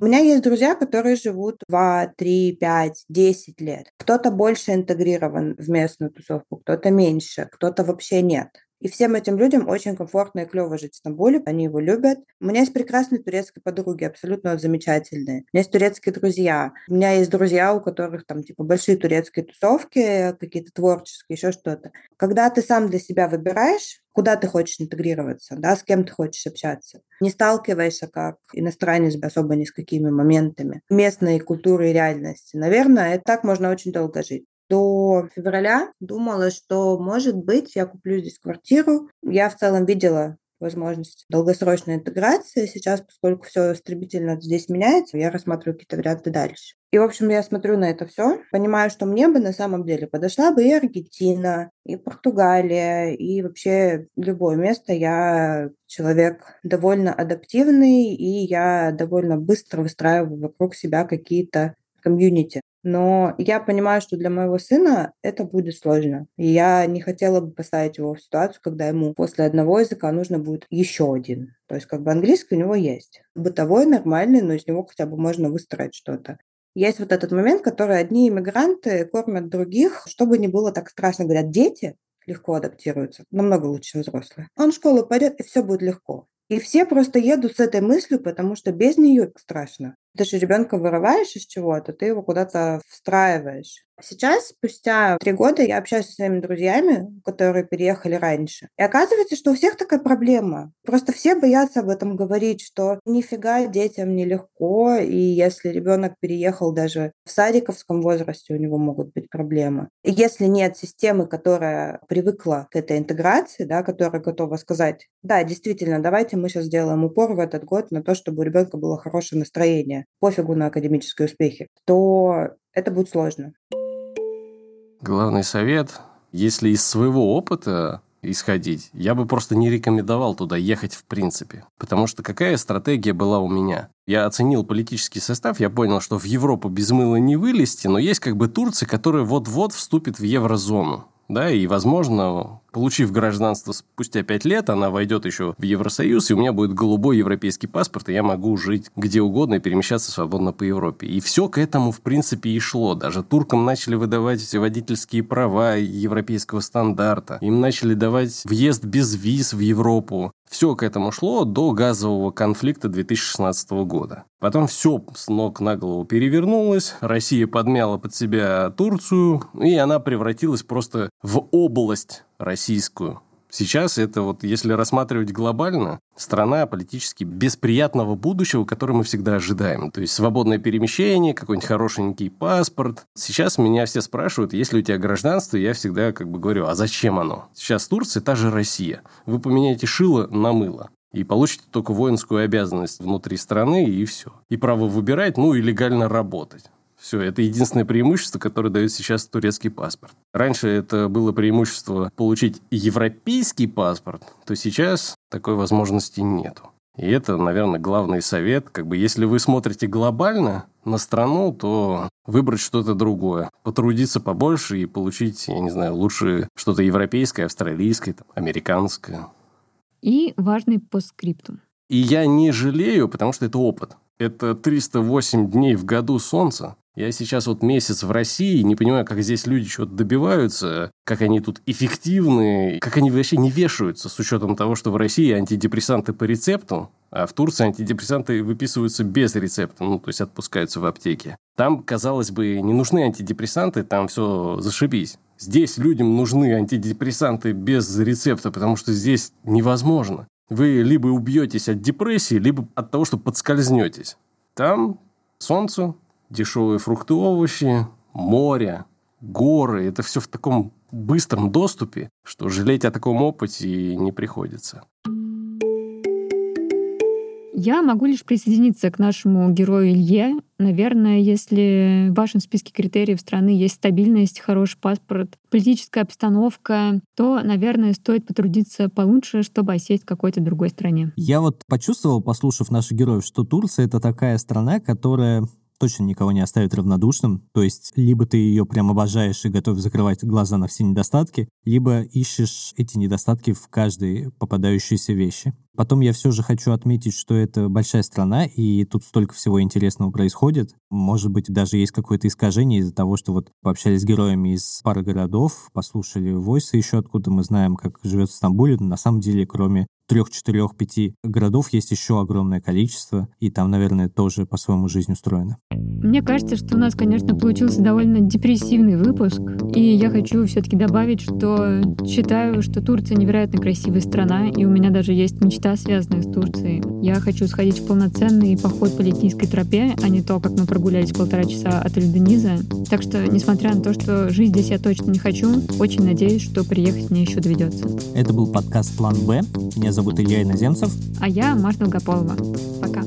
У меня есть друзья, которые живут 2, 3, 5, 10 лет. Кто-то больше интегрирован в местную тусовку, кто-то меньше, кто-то вообще нет. И всем этим людям очень комфортно и клево жить в Стамбуле, они его любят. У меня есть прекрасные турецкие подруги, абсолютно замечательные. У меня есть турецкие друзья. У меня есть друзья, у которых там типа большие турецкие тусовки, какие-то творческие, еще что-то. Когда ты сам для себя выбираешь, куда ты хочешь интегрироваться, да, с кем ты хочешь общаться. Не сталкиваешься как иностранец особо ни с какими моментами местной культуры и реальности. Наверное, это так можно очень долго жить до февраля думала, что, может быть, я куплю здесь квартиру. Я в целом видела возможность долгосрочной интеграции. Сейчас, поскольку все стремительно здесь меняется, я рассматриваю какие-то варианты дальше. И, в общем, я смотрю на это все, понимаю, что мне бы на самом деле подошла бы и Аргентина, и Португалия, и вообще любое место. Я человек довольно адаптивный, и я довольно быстро выстраиваю вокруг себя какие-то комьюнити. Но я понимаю, что для моего сына это будет сложно. И я не хотела бы поставить его в ситуацию, когда ему после одного языка нужно будет еще один. То есть как бы английский у него есть. Бытовой, нормальный, но из него хотя бы можно выстроить что-то. Есть вот этот момент, который одни иммигранты кормят других, чтобы не было так страшно. Говорят, дети легко адаптируются, намного лучше, взрослые. Он в школу пойдет, и все будет легко. И все просто едут с этой мыслью, потому что без нее страшно. Ты же ребенка вырываешь из чего-то, ты его куда-то встраиваешь. Сейчас, спустя три года, я общаюсь со своими друзьями, которые переехали раньше. И оказывается, что у всех такая проблема. Просто все боятся об этом говорить, что нифига детям нелегко, и если ребенок переехал даже в садиковском возрасте, у него могут быть проблемы. И если нет системы, которая привыкла к этой интеграции, да, которая готова сказать, да, действительно, давайте мы сейчас сделаем упор в этот год на то, чтобы у ребенка было хорошее настроение, пофигу на академические успехи, то это будет сложно. Главный совет, если из своего опыта исходить, я бы просто не рекомендовал туда ехать в принципе. Потому что какая стратегия была у меня? Я оценил политический состав, я понял, что в Европу без мыла не вылезти, но есть как бы Турция, которая вот-вот вступит в еврозону. Да, и, возможно, Получив гражданство спустя пять лет, она войдет еще в Евросоюз, и у меня будет голубой европейский паспорт, и я могу жить где угодно и перемещаться свободно по Европе. И все к этому, в принципе, и шло. Даже туркам начали выдавать водительские права европейского стандарта. Им начали давать въезд без виз в Европу. Все к этому шло до газового конфликта 2016 года. Потом все с ног на голову перевернулось, Россия подмяла под себя Турцию, и она превратилась просто в область российскую. Сейчас это вот, если рассматривать глобально, страна политически бесприятного будущего, которое мы всегда ожидаем. То есть свободное перемещение, какой-нибудь хорошенький паспорт. Сейчас меня все спрашивают, есть ли у тебя гражданство, я всегда как бы говорю, а зачем оно? Сейчас Турция та же Россия. Вы поменяете шило на мыло и получите только воинскую обязанность внутри страны, и все. И право выбирать, ну и легально работать. Все, это единственное преимущество, которое дает сейчас турецкий паспорт. Раньше это было преимущество получить европейский паспорт, то сейчас такой возможности нету. И это, наверное, главный совет. Как бы, если вы смотрите глобально на страну, то выбрать что-то другое. Потрудиться побольше и получить, я не знаю, лучше что-то европейское, австралийское, там, американское. И важный постскриптум. И я не жалею, потому что это опыт. Это 308 дней в году солнца, Я сейчас вот месяц в России, не понимаю, как здесь люди что-то добиваются, как они тут эффективны, как они вообще не вешаются с учетом того, что в России антидепрессанты по рецепту, а в Турции антидепрессанты выписываются без рецепта, ну, то есть отпускаются в аптеке. Там, казалось бы, не нужны антидепрессанты, там все зашибись. Здесь людям нужны антидепрессанты без рецепта, потому что здесь невозможно. Вы либо убьетесь от депрессии, либо от того, что подскользнетесь. Там солнце, дешевые фрукты, овощи, море, горы. Это все в таком быстром доступе, что жалеть о таком опыте не приходится. Я могу лишь присоединиться к нашему герою Илье. Наверное, если в вашем списке критериев страны есть стабильность, хороший паспорт, политическая обстановка, то, наверное, стоит потрудиться получше, чтобы осесть в какой-то другой стране. Я вот почувствовал, послушав наших героев, что Турция — это такая страна, которая точно никого не оставит равнодушным. То есть либо ты ее прям обожаешь и готов закрывать глаза на все недостатки, либо ищешь эти недостатки в каждой попадающейся вещи. Потом я все же хочу отметить, что это большая страна, и тут столько всего интересного происходит. Может быть, даже есть какое-то искажение из-за того, что вот пообщались с героями из пары городов, послушали войсы еще откуда мы знаем, как живет в Стамбуле. Но на самом деле, кроме трех, четырех, пяти городов есть еще огромное количество, и там, наверное, тоже по-своему жизнь устроена. Мне кажется, что у нас, конечно, получился довольно депрессивный выпуск, и я хочу все-таки добавить, что считаю, что Турция невероятно красивая страна, и у меня даже есть мечта, связанная с Турцией. Я хочу сходить в полноценный поход по Литийской тропе, а не то, как мы прогулялись полтора часа от Эльдениза. Так что, несмотря на то, что жить здесь я точно не хочу, очень надеюсь, что приехать мне еще доведется. Это был подкаст «План Б». Меня зовут Илья Иноземцев. А я Маша Долгополова. Пока.